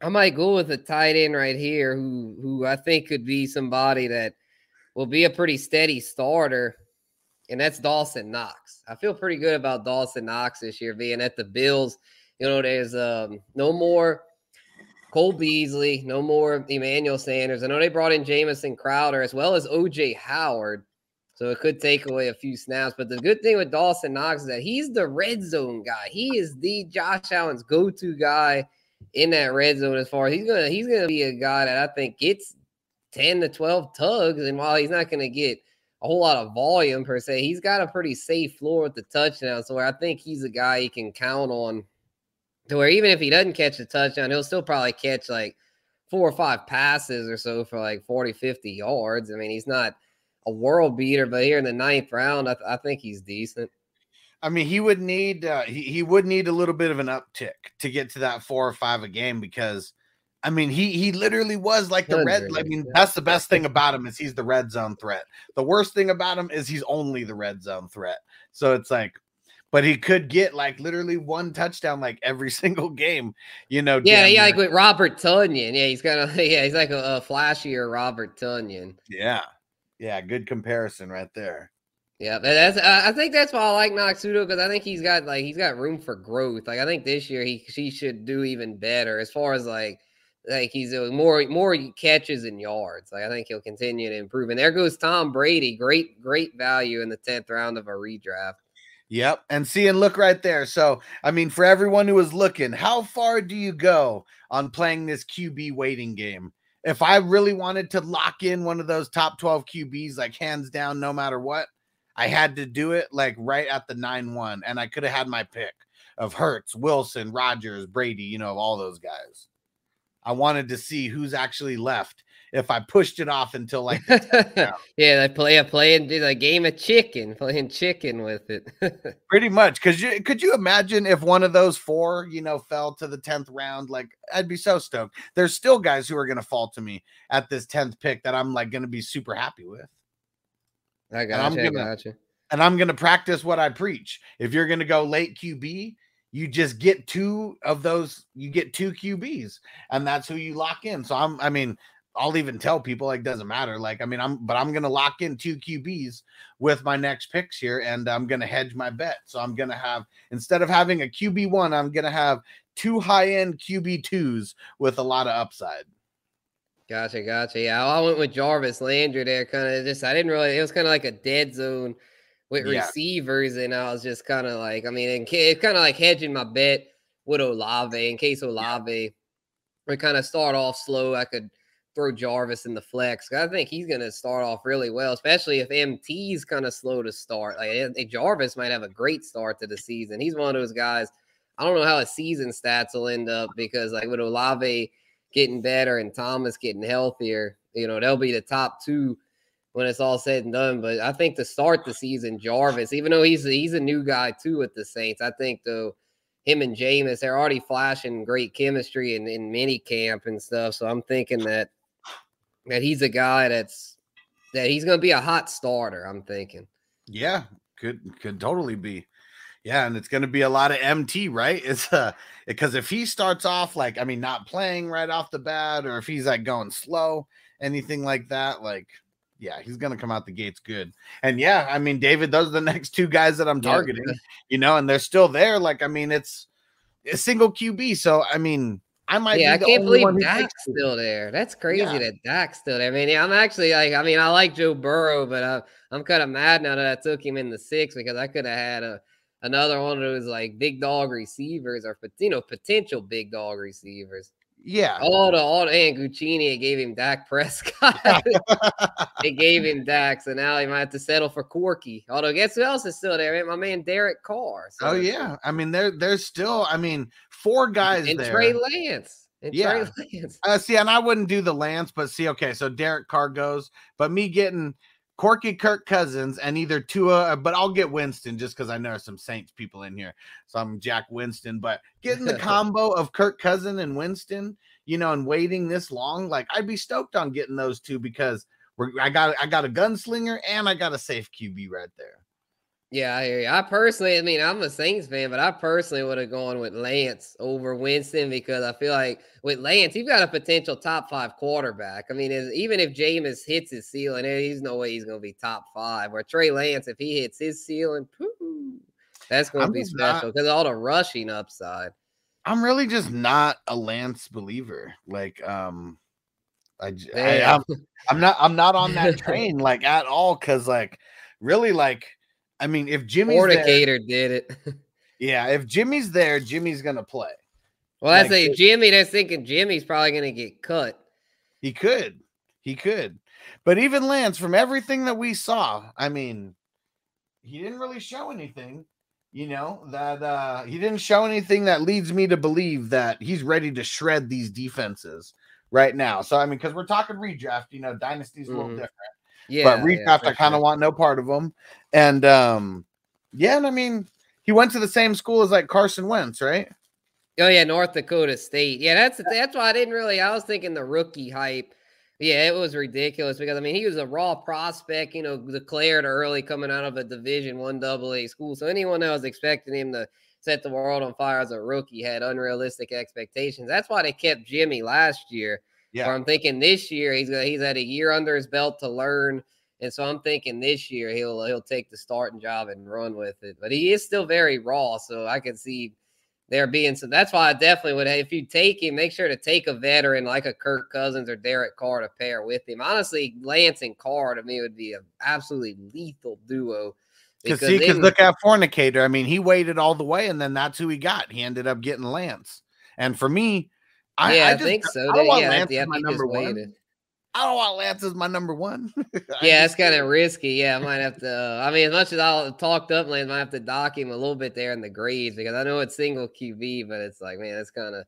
I might go with a tight end right here who who I think could be somebody that will be a pretty steady starter, and that's Dawson Knox. I feel pretty good about Dawson Knox this year being at the Bills. You know, there's um, no more Cole Beasley, no more Emmanuel Sanders. I know they brought in Jamison Crowder as well as OJ Howard. So it could take away a few snaps. But the good thing with Dawson Knox is that he's the red zone guy. He is the Josh Allen's go-to guy in that red zone as far as he's gonna he's gonna be a guy that I think gets 10 to 12 tugs. And while he's not gonna get a whole lot of volume per se, he's got a pretty safe floor with the touchdown. So I think he's a guy you can count on to where even if he doesn't catch a touchdown, he'll still probably catch like four or five passes or so for like 40, 50 yards. I mean, he's not a world beater, but here in the ninth round, I, th- I think he's decent.
I mean, he would need uh, he he would need a little bit of an uptick to get to that four or five a game because, I mean, he he literally was like the red. I mean, that's the best thing about him is he's the red zone threat. The worst thing about him is he's only the red zone threat. So it's like, but he could get like literally one touchdown like every single game. You know?
Yeah, yeah, like with Robert Tonyan. Yeah, he's kind of yeah, he's like a, a flashier Robert Tonyan.
Yeah, yeah, good comparison right there.
Yeah, that's. I think that's why I like Noxudo because I think he's got like he's got room for growth. Like I think this year he he should do even better as far as like like he's doing more more catches and yards. Like I think he'll continue to improve. And there goes Tom Brady, great great value in the tenth round of a redraft.
Yep, and see and look right there. So I mean, for everyone who is looking, how far do you go on playing this QB waiting game? If I really wanted to lock in one of those top twelve QBs, like hands down, no matter what I had to do it like right at the 9 1, and I could have had my pick of Hurts, Wilson, Rodgers, Brady, you know, all those guys. I wanted to see who's actually left if I pushed it off until like
yeah, they play a playing a game of chicken, playing chicken with it.
Pretty much, because you could you imagine if one of those four, you know, fell to the tenth round? Like I'd be so stoked. There's still guys who are gonna fall to me at this tenth pick that I'm like gonna be super happy with.
I got you. I got you.
And I'm gonna practice what I preach. If you're gonna go late QB, you just get two of those you get two qbs and that's who you lock in so i'm i mean I'll even tell people like doesn't matter. Like, I mean, I'm but I'm gonna lock in two QBs with my next picks here, and I'm gonna hedge my bet. So I'm gonna have instead of having a QB one, I'm gonna have two high end QB twos with a lot of upside.
Gotcha, gotcha. Yeah, I went with Jarvis Landry there. Kind of just I didn't really. It was kind of like a dead zone with yeah. receivers, and I was just kind of like, I mean, it's kind of like hedging my bet with Olave in case Olave yeah. would kind of start off slow. I could throw Jarvis in the flex. I think he's going to start off really well, especially if MT's kind of slow to start. Like Jarvis might have a great start to the season. He's one of those guys. I don't know how his season stats will end up because like with Olave getting better and Thomas getting healthier, you know, they'll be the top two when it's all said and done. But I think to start the season, Jarvis, even though he's he's a new guy too with the Saints, I think though him and Jameis, they're already flashing great chemistry in, in mini camp and stuff. So I'm thinking that that he's a guy that's that he's to be a hot starter. I'm thinking.
Yeah, could could totally be. Yeah, and it's going to be a lot of MT, right? It's uh because if he starts off like I mean not playing right off the bat or if he's like going slow, anything like that, like yeah, he's going to come out the gates good. And yeah, I mean David those are the next two guys that I'm targeting, yeah. you know, and they're still there like I mean it's a single QB, so I mean I might.
Yeah, I can't believe Dak's still there. That's crazy yeah. that Dak's still there. I mean, yeah, I'm actually like, I mean, I like Joe Burrow, but I, I'm kind of mad now that I took him in the six because I could have had a another one of those like big dog receivers or you know potential big dog receivers.
Yeah.
All the all the and Guccini gave him Dak Prescott. they gave him Dak, so now he might have to settle for Corky. Although guess who else is still there? Man, my man Derek Carr.
So. Oh yeah. I mean, there there's still, I mean, four guys
and
there.
Trey Lance. And
yeah. Trey Lance. Uh, see, and I wouldn't do the Lance, but see, okay, so Derek Carr goes, but me getting Corky Kirk Cousins and either Tua, uh, but I'll get Winston just because I know some Saints people in here. So I'm Jack Winston, but getting the combo of Kirk Cousin and Winston, you know, and waiting this long, like I'd be stoked on getting those two because we're I got I got a gunslinger and I got a safe QB right there.
Yeah, I hear you. I personally, I mean, I'm a Saints fan, but I personally would have gone with Lance over Winston because I feel like with Lance, you've got a potential top five quarterback. I mean, even if Jameis hits his ceiling, there's no way he's going to be top five. Or Trey Lance, if he hits his ceiling, that's going to be special because all the rushing upside.
I'm really just not a Lance believer. Like, um, I, I I'm, I'm not I'm not on that train like at all because like really like I mean, if Jimmy
Fornicator did it.
yeah, if Jimmy's there, Jimmy's gonna play.
Well, I say Jimmy. They're thinking Jimmy's probably gonna get cut.
He could, he could, but even Lance, from everything that we saw, I mean, he didn't really show anything. You know that uh he didn't show anything that leads me to believe that he's ready to shred these defenses right now. So I mean, because we're talking redraft, you know, dynasty's a little mm-hmm. different. Yeah, but redraft, yeah, I kind of sure. want no part of them. And um, yeah, and I mean, he went to the same school as like Carson Wentz, right?
Oh yeah, North Dakota State. Yeah, that's that's why I didn't really. I was thinking the rookie hype. Yeah, it was ridiculous because I mean he was a raw prospect, you know, declared early coming out of a Division One Double A school. So anyone that was expecting him to set the world on fire as a rookie had unrealistic expectations. That's why they kept Jimmy last year yeah. Or I'm thinking this year he's got he's had a year under his belt to learn. And so I'm thinking this year he'll he'll take the starting job and run with it. But he is still very raw, so I can see there being so that's why I definitely would if you take him, make sure to take a veteran like a Kirk Cousins or Derek Carr to pair with him. Honestly, Lance and Carr to me would be an absolutely lethal duo.
Because he could look at Fornicator. I mean, he waited all the way, and then that's who he got. He ended up getting Lance. And for me,
I, yeah, I, just, I think so.
I don't want yeah, Lance as my number one. I don't want Lance as my number one.
yeah, it's kind of risky. Yeah, I might have to. Uh, I mean, as much as I'll talked up Lance, I might have to dock him a little bit there in the grades because I know it's single QB, but it's like, man, it's kind of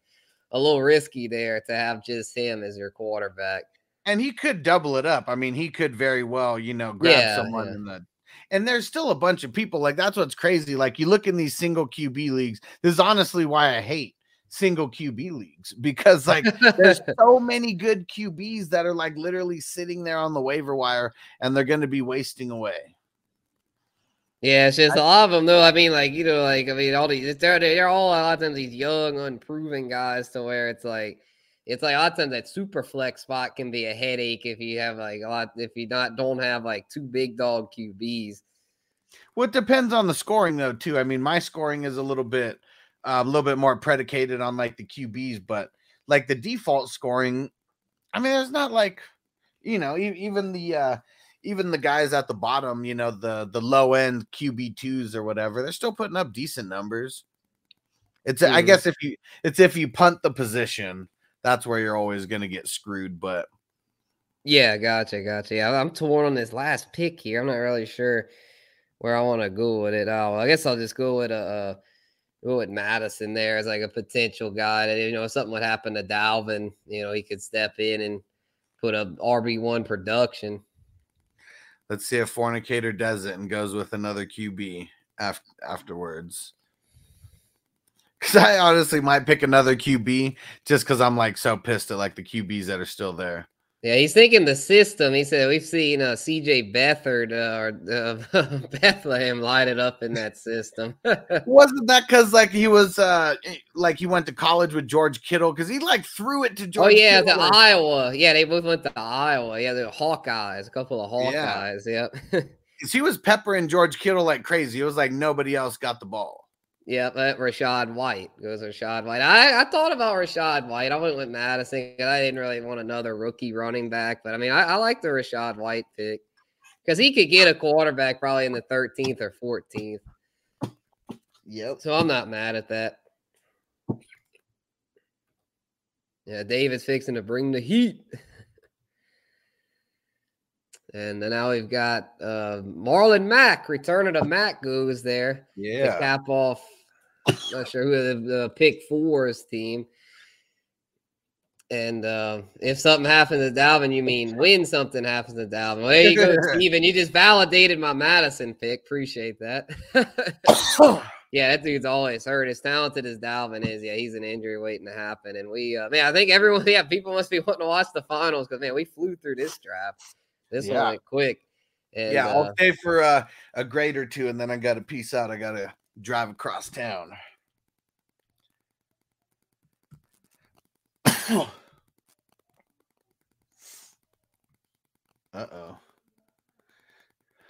a little risky there to have just him as your quarterback.
And he could double it up. I mean, he could very well, you know, grab
Yeah,
someone
yeah.
in the and there's still a bunch of people like that's what's crazy. Like you look in these single QB leagues. This is honestly why I hate single QB leagues because like there's so many good QBs that are like literally sitting there on the waiver wire and they're going to be wasting away.
Yeah, it's just a lot of them though. I mean, like you know, like I mean, all these they're they're all a lot of times these young, unproven guys to where it's like it's like a lot of times that super flex spot can be a headache if you have like a lot if you not don't have like two big dog QBs.
Well, it depends on the scoring though too. I mean, my scoring is a little bit uh, a little bit more predicated on like the QBs, but like the default scoring, I mean, it's not like you know e- even the uh even the guys at the bottom, you know, the the low end QB twos or whatever, they're still putting up decent numbers. It's I
Mhm.
guess if you it's if you punt the position, that's where you're always going to get screwed. But
Yeah, gotcha, gotcha. Yeah, I'm torn on this last pick here. I'm not really sure where I want to go with it. Oh, I guess I'll just go with a. Uh, with Mattison there as like a potential guy that you know if something would happen to Dalvin, you know he could step in and put up RB one production.
let's see if Fornicator does it and goes with another QB af- afterwards. Because I honestly might pick another QB just because I'm like so pissed at like the QBs that are still there.
Yeah, he's thinking the system. He said we've seen uh, C.J. Beathard uh, or uh, Bethlehem light it up in that system.
Wasn't that because like he was uh eh, like he went to college with George Kittle because he like threw it to George.
oh yeah,
Kittle,
to
like-
Iowa. Yeah, they both went to Iowa. Yeah, the Hawkeyes, a couple of
Yeah.
Hawkeyes. Yep.
'cause he was peppering George Kittle like crazy. It was like nobody else got the ball.
Yep, uh, Rachaad White goes Rachaad White. I, I thought about Rachaad White. I went with Mattison I didn't really want another rookie running back, but I mean, I, I like the Rachaad White pick because he could get a quarterback probably in the 13th or 14th.
Yep.
So I'm not mad at that. Yeah, David's fixing to bring the heat. And then now we've got uh, Marlon Mack returning to Mack goes there to
Yeah.
cap off. Not sure who the, the pick fours team. And uh, if something happens to Dalvin, you mean when something happens to Dalvin. Well, there you go, Steven. You just validated my Mattison pick. Appreciate that. yeah, that dude's always hurt. As talented as Dalvin is, yeah, he's an injury waiting to happen. And we, uh, man, I think everyone, yeah, people must be wanting to watch the finals because, man, we flew through this draft. This
Yeah.
one went quick. And,
yeah,
uh,
I'll stay for uh, a grade or two, and then I got to peace out. I got to drive across town. uh oh.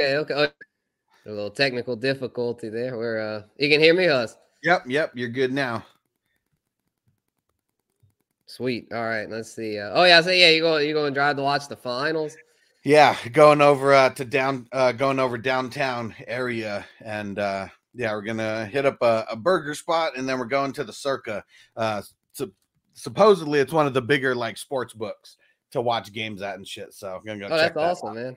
okay, okay. oh, A little technical difficulty there. Where uh, you can hear me, Hus.
Yep, yep. You're good now.
Sweet. All right. Let's see. Uh, oh yeah. So yeah, you go. You going to drive to watch the finals?
Yeah, going over uh, to down, uh, going over downtown area, and uh, yeah, we're gonna hit up a, a burger spot, and then we're going to the Circa. Uh, so supposedly, it's one of the bigger like sports books to watch games at and shit. So I'm gonna go.
Oh,
check
that's
that
awesome, man.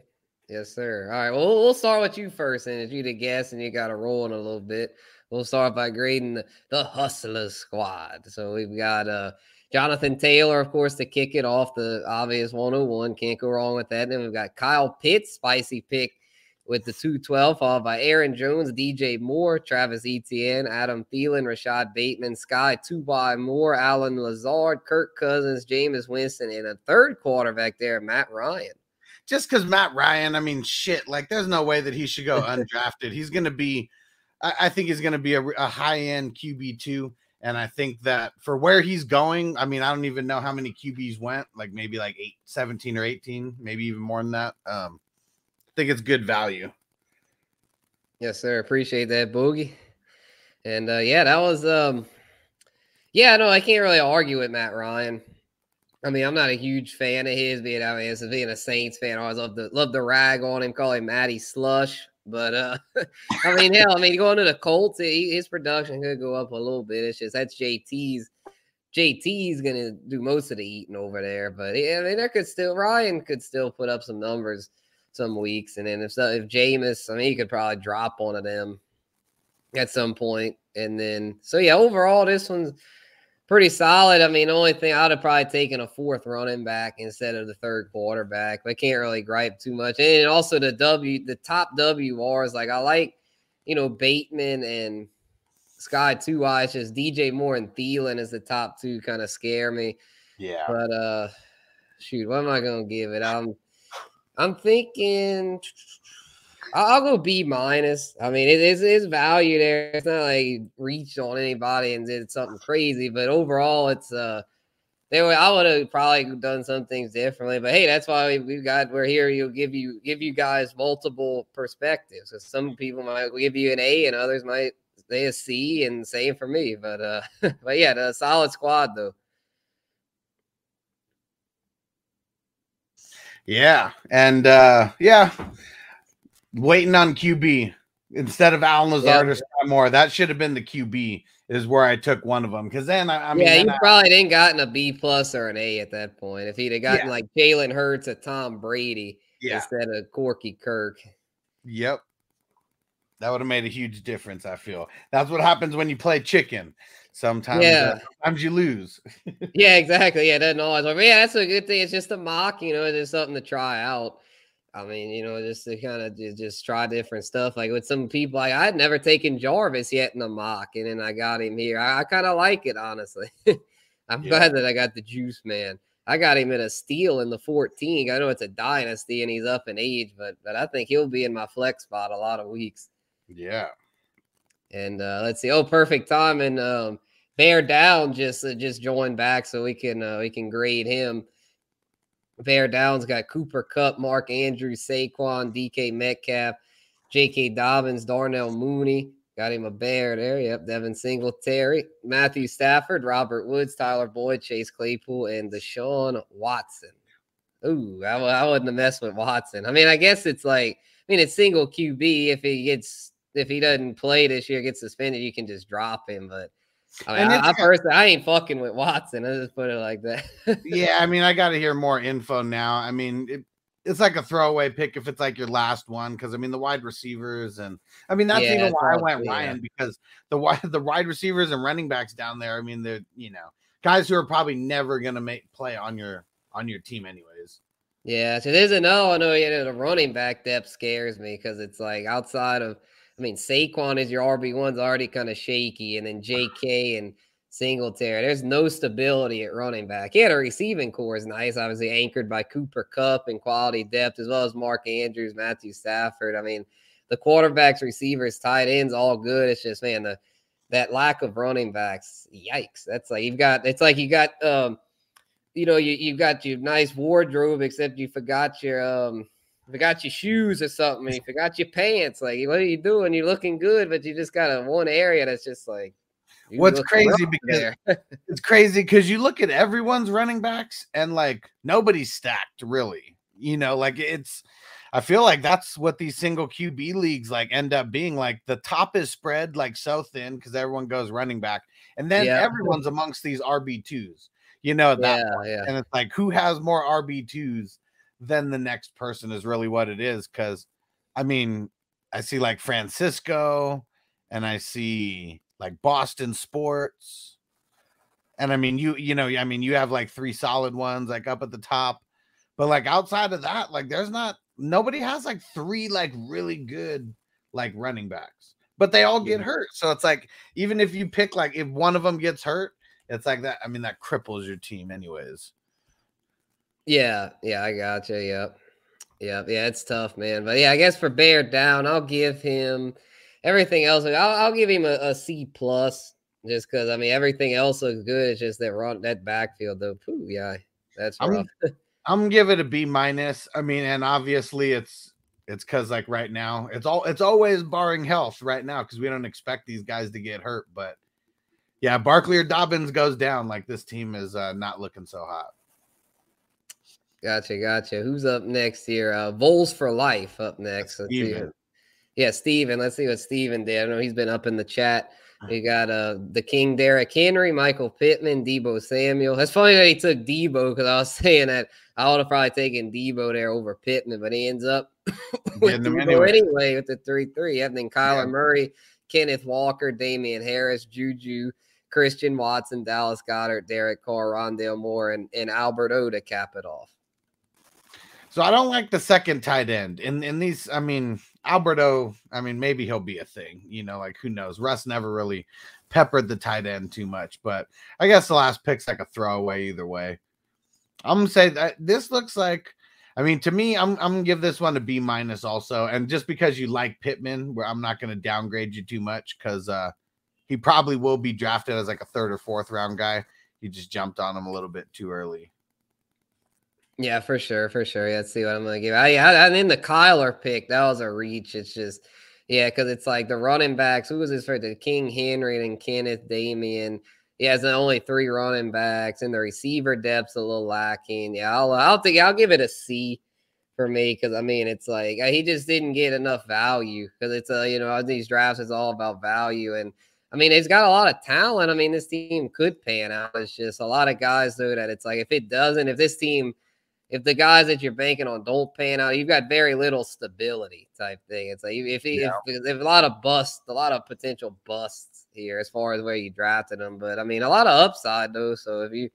Yes, sir. All right. Well, we'll start with you first, and if you the guest and you got to roll in a little bit, we'll start by grading the, the Hustlers squad. So we've got uh Jonathan Taylor, of course, to kick it off. The obvious 101. Can't go wrong with that. Then we've got Kyle Pitts, spicy pick with the 212, followed by Aaron Jones, DJ Moore, Travis Etienne, Adam Thielen, Rashod Bateman, Skyy Tubai Moore, Allen Lazard, Kirk Cousins, Jameis Winston, and a third quarterback there, Matt Ryan.
just because Matt Ryan, I mean, shit, like there's no way that he should go undrafted. he's going to be, I, I think he's going to be a, a high end QB two. And I think that for where he's going, I mean, I don't even know how many QBs went, like maybe like eight, 17 or 18, maybe even more than that. Um, I think it's good value.
Yes, sir. Appreciate that, Boogie. And uh, yeah, that was um yeah, no, I can't really argue with Matt Ryan. I mean, I'm not a huge fan of his, being I mean, being a Saints fan, I always love to love to rag on him, call him Matty Slush. But uh I mean, hell, I mean, going to the Colts, he, his production could go up a little bit. It's just that's JT's JT's gonna do most of the eating over there. But yeah, I mean, there could still Ryan could still put up some numbers some weeks, and then if so, if Jameis, I mean, he could probably drop one of them at some point, and then so yeah, overall, this one's pretty solid. I mean, the only thing I'd have probably taken a fourth running back instead of the third quarterback. But I can't really gripe too much. And also the W, the top WRs, like I like, you know, Bateman and Sky two eyes. Just DJ Moore and Thielen as the top two kind of scare me.
Yeah.
But uh, shoot, what am I gonna give it? I'm, I'm thinking. I'll go B minus. I mean, it is is value there. It's not like reached on anybody and did something crazy, but overall, it's uh, they were. I would have probably done some things differently, but hey, that's why we, have got we're here. You'll give you give you guys multiple perspectives. So some people might give you an A, and others might say a C, and same for me. But uh, but yeah, the solid squad though.
Yeah, and uh, yeah waiting on QB instead of Allen Lazard yep. or Skyy Moore. That should have been the QB. Is where I took one of them because then I, I mean,
yeah, you
I,
probably didn't gotten a B plus or an A at that point. If he'd have gotten yeah. like Jalen Hurts or Tom Brady yeah. instead of Corky Kirk.
Yep, that would have made a huge difference. I feel that's what happens when you play chicken. Sometimes, yeah. Uh, sometimes you lose.
yeah, exactly. Yeah, doesn't always. But yeah, that's a good thing. It's just a mock. You know, it's something to try out. I mean, you know, just to kind of just, just try different stuff. Like with some people, like I had never taken Jarvis yet in a mock, and then I got him here. I, I kind of like it, honestly. I'm yeah. glad that I got the juice, man. I got him in a steal in the 14. I know it's a dynasty and he's up in age, but but I think he'll be in my flex spot a lot of weeks.
Yeah.
And uh, let's see. Oh, perfect time. And um, Bear Down just uh, just joined back, so we can uh, we can grade him. Bear Downs got Cooper Kupp, Mark Andrews, Saquon, DK Metcalf, J.K. Dobbins, Darnell Mooney. Got him a bear there. Yep. Devin Singletary, Matthew Stafford, Robert Woods, Tyler Boyd, Chase Claypool, and Deshaun Watson. Ooh, I, I wouldn't have messed with Watson. I mean, I guess it's like, I mean, it's single QB. If he gets, if he doesn't play this year, gets suspended, you can just drop him. But I mean, I, I personally, I ain't fucking with Watson. I just put it like that.
yeah, I mean, I got to hear more info now. I mean, it, it's like a throwaway pick if it's like your last one, because I mean, the wide receivers and I mean, that's yeah, even why I went Ryan because the wide the wide receivers and running backs down there. I mean, they're you know guys who are probably never gonna make play on your on your team anyways.
Yeah, so there's another. I know yeah, the running back depth scares me because it's like outside of I mean, Saquon is your RB one's already kind of shaky, and then J.K. and Singletary. There's no stability at running back. Yeah, the receiving core is nice, obviously anchored by Cooper Kupp and quality depth, as well as Mark Andrews, Matthew Stafford. I mean, the quarterbacks, receivers, tight ends, all good. It's just man, the that lack of running backs, yikes. That's like you've got. It's like you got, um, you know, you you've got your nice wardrobe, except you forgot your um forgot your shoes or something, you forgot your pants. Like, what are you doing? You're looking good, but you just got a one area that's just like.
What's crazy because it's crazy because you look at everyone's running backs and like nobody's stacked really. You know, like it's. I feel like that's what these single QB leagues like end up being. Like the top is spread like so thin because everyone goes running back, and then yeah. everyone's amongst these RB twos. You know that, yeah, yeah. and it's like who has more RB twos then the next person is really what it is. Cause I mean, I see like Francisco and I see like Boston sports. And I mean, you, you know, I mean, you have like three solid ones like up at the top, but like outside of that, like there's not nobody has like three like really good like running backs, but they all get hurt. So it's like, even if you pick like if one of them gets hurt, it's like that. I mean, that cripples your team, anyways.
Yeah, yeah, I got you. Yep. Yep. Yeah, it's tough, man. But yeah, I guess for Bear Down, I'll give him everything else. I'll, I'll give him a, a C plus just because I mean everything else looks good. It's just that run that backfield though. Pooh, yeah, that's rough.
I'm, I'm give it a B minus. I mean, and obviously it's it's because like right now it's all it's always barring health right now because we don't expect these guys to get hurt. But yeah, Barkley or Dobbins goes down, like this team is uh, not looking so hot.
Gotcha, gotcha. Who's up next here? Uh Vols for life up next. Let's Steven. Yeah, Steven. Let's see what Steven did. I know he's been up in the chat. We got uh the King Derek Henry, Michael Pittman, Deebo Samuel. That's funny that he took Deebo because I was saying that I would have probably taken Deebo there over Pittman, but he ends up with Deebo anyway. anyway. with the three three. And then Kyler yeah. Murray, Kenneth Walker, Damien Harris, Juju, Christian Watson, Dallas Goedert, Derek Carr, Rondale Moore, and, and Albert O to cap it off.
So I don't like the second tight end. In in these, I mean, Alberto, I mean, maybe he'll be a thing, you know, like who knows? Russ never really peppered the tight end too much, but I guess the last pick's like a throwaway either way. I'm gonna say that this looks like I mean, to me, I'm I'm gonna give this one a B minus also. And just because you like Pittman, where I'm not gonna downgrade you too much because uh he probably will be drafted as like a third or fourth round guy. You just jumped on him a little bit too early.
Yeah, for sure, for sure. Yeah, let's see what I'm gonna give. I, I and then the Kyler pick that was a reach. It's just yeah, because it's like the running backs. Who was this for? The King Henry and Kenneth Damian. He has only three running backs, and the receiver depth's a little lacking. Yeah, I'll I'll think I'll give it a C for me because I mean it's like he just didn't get enough value because it's a you know these drafts is all about value and I mean he's got a lot of talent. I mean this team could pan out. It's just a lot of guys though that it's like if it doesn't, if this team if the guys that you're banking on don't pan out, you've got very little stability type thing. It's like if he, yeah. if, if a lot of busts, a lot of potential busts here as far as where you drafted them. But I mean, a lot of upside though. So if you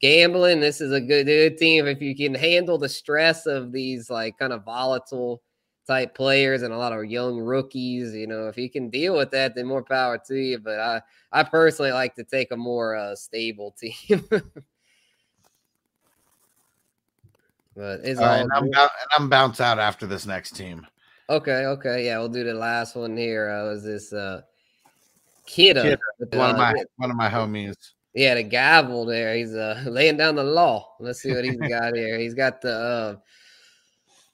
gambling, this is a good, good team. If you can handle the stress of these like kind of volatile type players and a lot of young rookies, you know, if you can deal with that, then more power to you. But I, I personally like to take a more uh, stable team. But it's all,
right, I'm, and I'm bounce out after this next team.
Okay, okay, yeah, we'll do the last one here. Uh, was this uh Kidda,
Kidda one uh, of my one of my homies.
Yeah, the gavel there. He's uh laying down the law. Let's see what he's got here. He's got the uh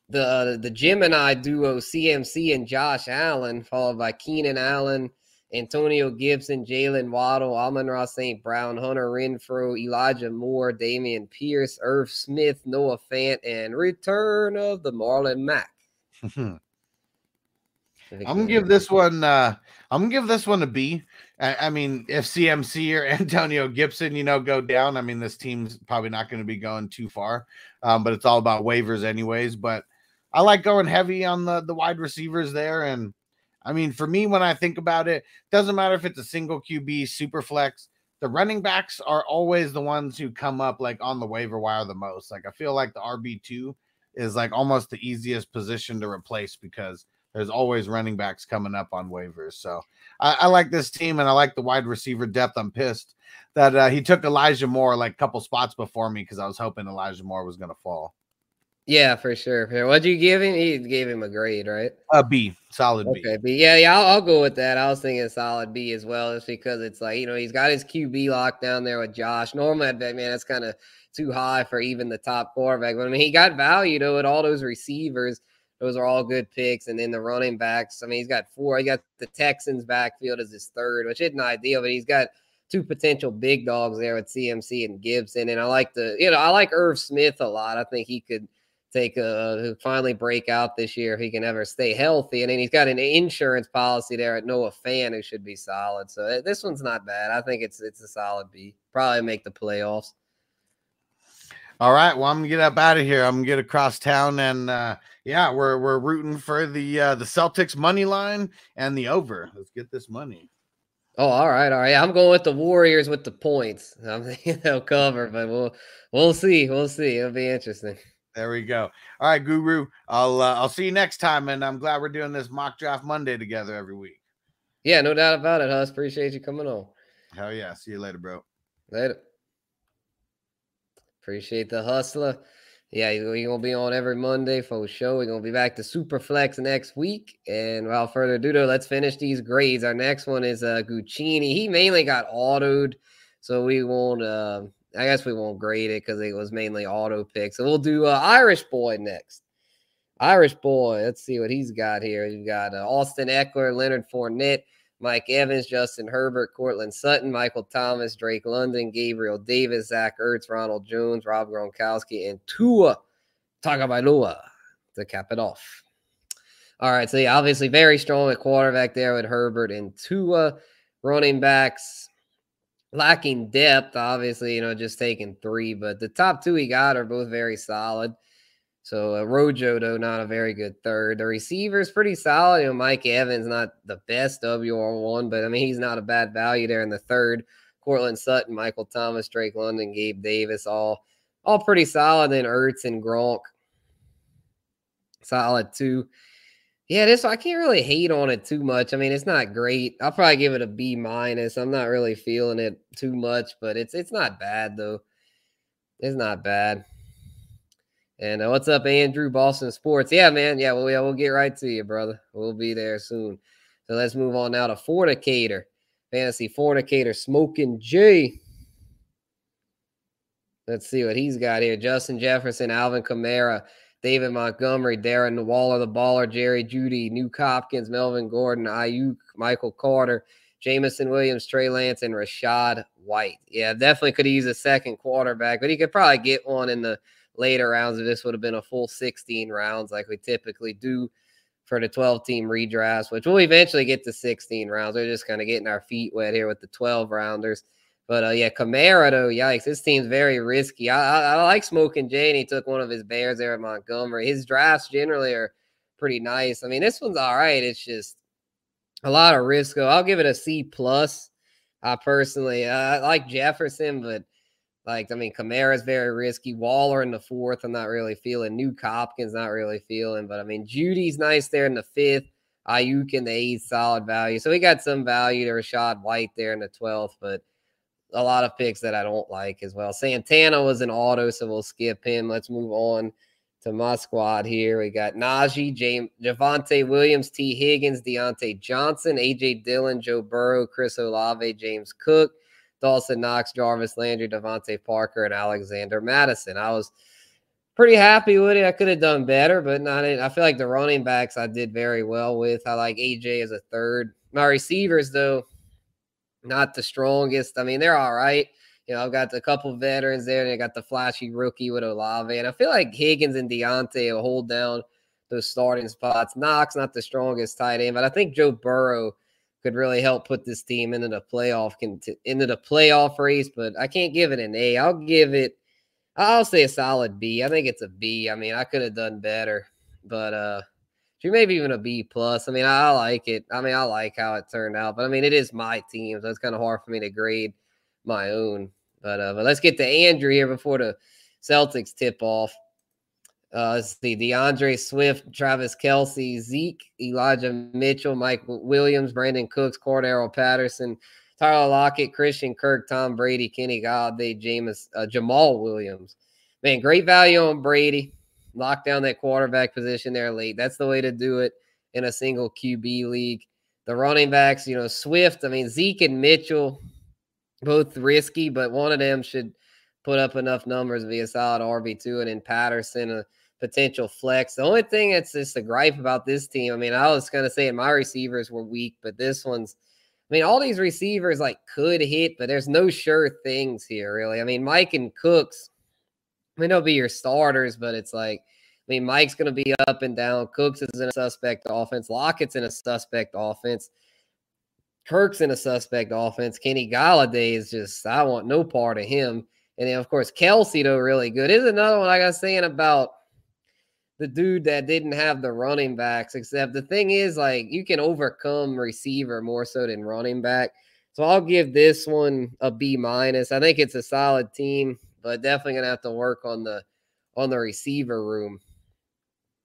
the uh, the Gemini duo CMC and Josh Allen, followed by Keenan Allen, Antonio Gibson, Jaylen Waddle, Amon-Ra St. Brown, Hunter Renfrow, Elijah Moore, Dameon Pierce, Irv Smith, Noah Fant, and return of the Marlon Mack.
I'm gonna give this one. Uh, I'm gonna give this one a B. I, I mean, if CMC or Antonio Gibson, you know, go down, I mean, this team's probably not going to be going too far. Um, but it's all about waivers, anyways. But I like going heavy on the the wide receivers there, and I mean, for me, when I think about it, doesn't matter if it's a single QB, super flex. The running backs are always the ones who come up like on the waiver wire the most. Like I feel like the RB two is like almost the easiest position to replace because there's always running backs coming up on waivers. So I, I like this team and I like the wide receiver depth. I'm pissed that uh, he took Elijah Moore like a couple spots before me because I was hoping Elijah Moore was going to fall.
Yeah, for sure. What'd you give him? You gave him a grade, right?
A B, solid
B. Okay, B. Yeah, yeah, I'll, I'll, go with that. I was thinking solid B as well, just because it's like you know he's got his QB locked down there with Josh. Normally, I'd man, that's kind of too high for even the top quarterback. But I mean, he got value though with all those receivers. Those are all good picks, and then the running backs. I mean, he's got four. He got the Texans backfield as his third, which isn't ideal, but he's got two potential big dogs there with CMC and Gibson. And I like the, you know, I like Irv Smith a lot. I think he could take a finally break out this year if he can ever stay healthy. And then he's got an insurance policy there at Noah Fant who should be solid. So eh, this one's not bad. I think it's it's a solid B. Probably make the playoffs.
All right. Well, I'm gonna get up out of here. I'm gonna get across town and uh yeah, we're we're rooting for the uh the Celtics money line and the over. Let's get this money.
Oh, all right, all right. I'm going with the Warriors with the points. I'm thinking they'll cover, but we'll we'll see. We'll see. It'll be interesting.
There we go. All right, Guru. I'll uh, I'll see you next time, and I'm glad we're doing this mock draft Monday together every week.
Yeah, no doubt about it, Huss. Appreciate you coming on.
Hell yeah. See you later, bro.
Later. Appreciate the hustler. Yeah, we're gonna be on every Monday for a show. We're gonna be back to Superflex next week. And without further ado, though, let's finish these grades. Our next one is uh Guccini. He mainly got autoed, so we won't uh I guess we won't grade it because it was mainly auto picks. So we'll do uh, Irish boy next. Irish boy. Let's see what he's got here. You've got uh, Austin Ekeler, Leonard Fournette, Mike Evans, Justin Herbert, Courtland Sutton, Michael Thomas, Drake London, Gabriel Davis, Zach Ertz, Ronald Jones, Rob Gronkowski, and Tua Tagovailoa to cap it off. All right, so yeah, obviously very strong at quarterback there with Herbert and Tua. Running backs, lacking depth, obviously, you know, just taking three, but the top two he got are both very solid. So uh, Rojo, though, not a very good third. The receiver's pretty solid. You know, Mike Evans, not the best WR1, but I mean, he's not a bad value there in the third. Courtland Sutton, Michael Thomas, Drake London, Gabe Davis, all all pretty solid. Then Ertz and Gronk, solid too. Yeah, this I can't really hate on it too much. I mean, it's not great. I'll probably give it a B minus. I'm not really feeling it too much, but it's it's not bad though. It's not bad. And uh, what's up, Andrew? Boston Sports. Yeah, man. Yeah, well, yeah, we'll get right to you, brother. We'll be there soon. So let's move on now to Fornicator. Fantasy Fornicator, Smoking J. Let's see what he's got here. Justin Jefferson, Alvin Kamara, David Montgomery, Darren Waller, the baller, Jerry Jeudy, Nuk Hopkins, Melvin Gordon, Aiyuk, Michael Carter, Jameson Williams, Trey Lance, and Rachaad White. Yeah, definitely could use a second quarterback, but he could probably get one in the later rounds if this would have been a full 16 rounds like we typically do for the 12 team redrafts, which we'll eventually get to 16 rounds. We're just kind of getting our feet wet here with the 12 rounders. But uh, yeah, Kamara though, yikes! This team's very risky. I, I, I like Smoking Jay, and he took one of his Bears there at Montgomery. His drafts generally are pretty nice. I mean, this one's all right. It's just a lot of risk. I'll give it a C plus. I personally, I like Jefferson, but like I mean, Kamara is very risky. Waller in the fourth, I'm not really feeling. Nuk Hopkins, not really feeling. But I mean, Jeudy's nice there in the fifth. Aiyuk in the eighth, solid value. So we got some value to Rachaad White there in the twelfth, but a lot of picks that I don't like as well. Santana was an auto, so we'll skip him. Let's move on to my squad here. We got Najee, James, Javonte Williams, Tee Higgins, Diontae Johnson, AJ Dillon, Joe Burrow, Chris Olave, James Cook, Dawson Knox, Jarvis Landry, DeVante Parker, and Alexander Mattison. I was pretty happy with it. I could have done better, but not. I feel like the running backs I did very well with. I like AJ as a third. My receivers, though, not the strongest. I mean, they're all right. You know, I've got a couple veterans there, I got the flashy rookie with Olave, and I feel like Higgins and Diontae will hold down those starting spots. Knox not the strongest tight end, but I think Joe Burrow could really help put this team into the playoff into the playoff race. But I can't give it an A. I'll give it. I'll say a solid B. I think it's a B. I mean, I could have done better, but uh, maybe even a B plus. I mean, I, like it. I mean, I like how it turned out, but I mean, it is my team, so it's kind of hard for me to grade my own. But uh, but let's get to Andrew here before the Celtics tip off. Uh, let's see: D'Andre Swift, Travis Kelce, Zeke, Elijah Mitchell, Mike Williams, Brandin Cooks, Cordarrelle Patterson, Tyler Lockett, Christian Kirk, Tom Brady, Kenny Golladay, James, uh, Jamaal Williams. Man, great value on Brady lock down that quarterback position there late. That's the way to do it in a single QB league. The running backs, you know, Swift, I mean, Zeke and Mitchell, both risky, but one of them should put up enough numbers to be a solid RB2. And then Patterson, a potential flex. The only thing that's just a gripe about this team, I mean, I was going to say my receivers were weak, but this one's, I mean, all these receivers like could hit, but there's no sure things here, really. I mean, Mike and Cooks, I mean, they'll be your starters, but it's like, I mean, Mike's going to be up and down. Cooks is in a suspect offense. Lockett's in a suspect offense. Kirk's in a suspect offense. Kenny Golladay is just, I want no part of him. And then, of course, Kelce, though, really good. Is another one I got saying about the dude that didn't have the running backs, except the thing is, like, you can overcome receiver more so than running back. So I'll give this one a B minus. I think it's a solid team but definitely gonna have to work on the on the receiver room.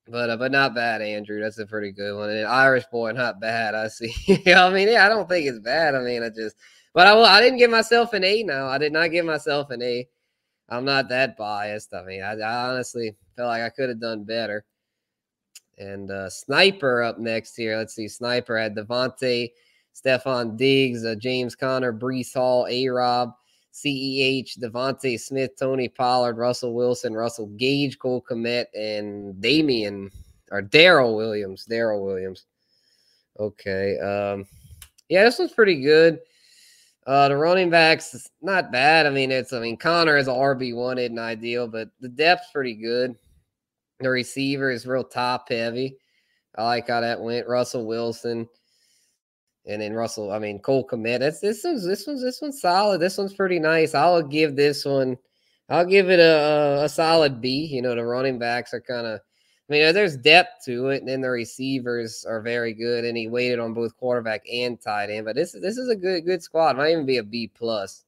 But uh, but not bad, Andrew. That's a pretty good one. And Irish boy, not bad. I see. I mean, yeah, I don't think it's bad. I mean, I just, but I I didn't give myself an A. Now I did not give myself an A. I'm not that biased. I mean, I, I honestly felt like I could have done better. And uh, Sniper up next here. Let's see. Sniper had Davante, Stefon Diggs, uh, James Conner, Breece Hall, A Rob, CEH, DeVonta Smith, Tony Pollard, Russell Wilson, Russell Gage, Cole Kmet, and Damien or Darrel Williams. Darrel Williams. Okay. Um, yeah, this one's pretty good. Uh, the running backs, not bad. I mean, it's I mean, Conner is RB wanted and ideal, but the depth's pretty good. The receiver is real top heavy. I like how that went. Russell Wilson. And then Russell, I mean Cole Kmet. That's this one's this one's this one's solid. This one's pretty nice. I'll give this one. I'll give it a, a solid B. You know, the running backs are kind of. I mean, there's depth to it, and then the receivers are very good. And he waited on both quarterback and tight end. But this this is a good good squad. Might even be a B plus.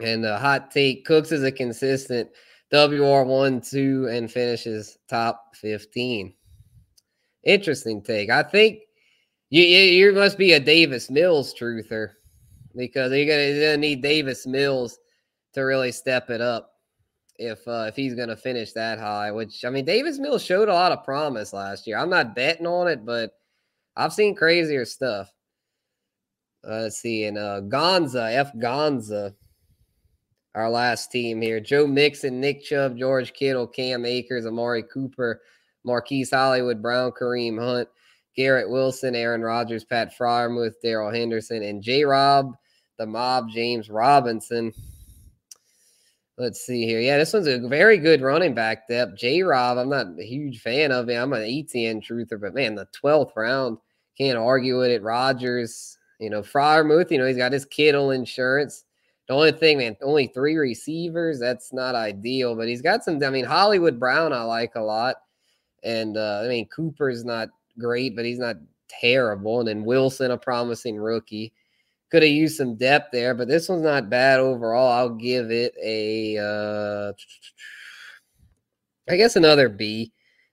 And the hot take Cooks is a consistent WR1, 2, and finishes top 15. Interesting take. I think you, you, you must be a Davis Mills truther because you're gonna, you're gonna need Davis Mills to really step it up if uh, if he's gonna finish that high. Which I mean, Davis Mills showed a lot of promise last year. I'm not betting on it, but I've seen crazier stuff. Uh, let's see, and uh, Gonza F Gonza, our last team here: Joe Mixon, Nick Chubb, George Kittle, Cam Akers, Amari Cooper, Marquise Hollywood, Brown, Kareem Hunt. Garrett Wilson, Aaron Rodgers, Pat Freiermuth, Darrell Henderson, and J Rob, the mob, James Robinson. Let's see here. Yeah, this one's a very good running back depth. J Rob, I'm not a huge fan of him. I'm an Etienne truther, but man, the 12th round, can't argue with it. Rodgers, you know, Freiermuth, you know, he's got his Kittle insurance. The only thing, man, only three receivers. That's not ideal, but he's got some. I mean, Hollywood Brown, I like a lot. And uh, I mean, Cooper's not great, but he's not terrible. And then Wilson, a promising rookie. Could have used some depth there, but this one's not bad overall. I'll give it a, uh, I guess another B.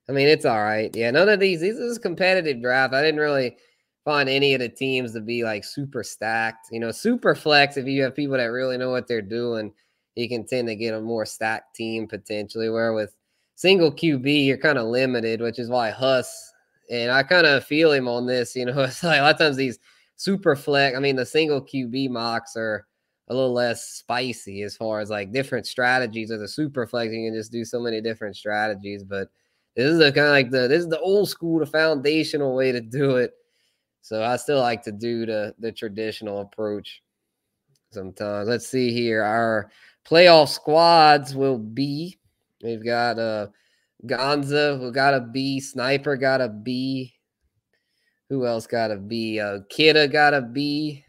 I mean, it's all right. Yeah, none of these. This is a competitive draft. I didn't really find any of the teams to be like super stacked. You know, super flex. If you have people that really know what they're doing, you can tend to get a more stacked team potentially. Where with single QB, you're kind of limited, which is why Huss and I kind of feel him on this. You know, it's like a lot of times these super flex. I mean, the single QB mocks are a little less spicy as far as like different strategies. As a super flex, you can just do so many different strategies. But this is the kind of like the this is the old school, the foundational way to do it. So I still like to do the the traditional approach sometimes. Let's see here. Our playoff squads will be we've got uh Gonza got a B. Sniper got a B. Who else got a B? Uh, Kidda got a B.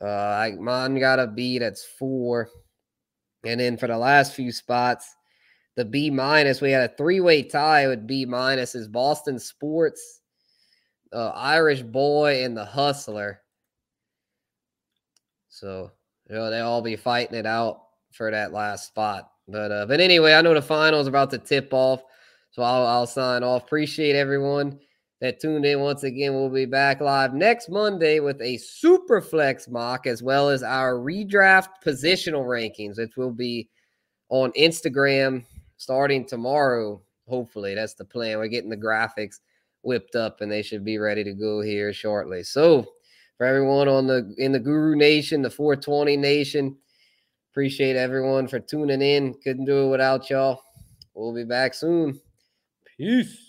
Uh, Mon got a B. That's four. And then for the last few spots, the B minus, we had a three way tie with B minus is Boston Sports, uh, Irish Boy, and the Hustler. So, you know, they all be fighting it out for that last spot. But uh, but anyway, I know the final is about to tip off, so I'll, I'll sign off. Appreciate everyone that tuned in once again. We'll be back live next Monday with a super flex mock as well as our redraft positional rankings, which will be on Instagram starting tomorrow. Hopefully, that's the plan. We're getting the graphics whipped up and they should be ready to go here shortly. So, for everyone on the in the Guru Nation, the 420 Nation, Appreciate everyone for tuning in. Couldn't do it without y'all. We'll be back soon. Peace.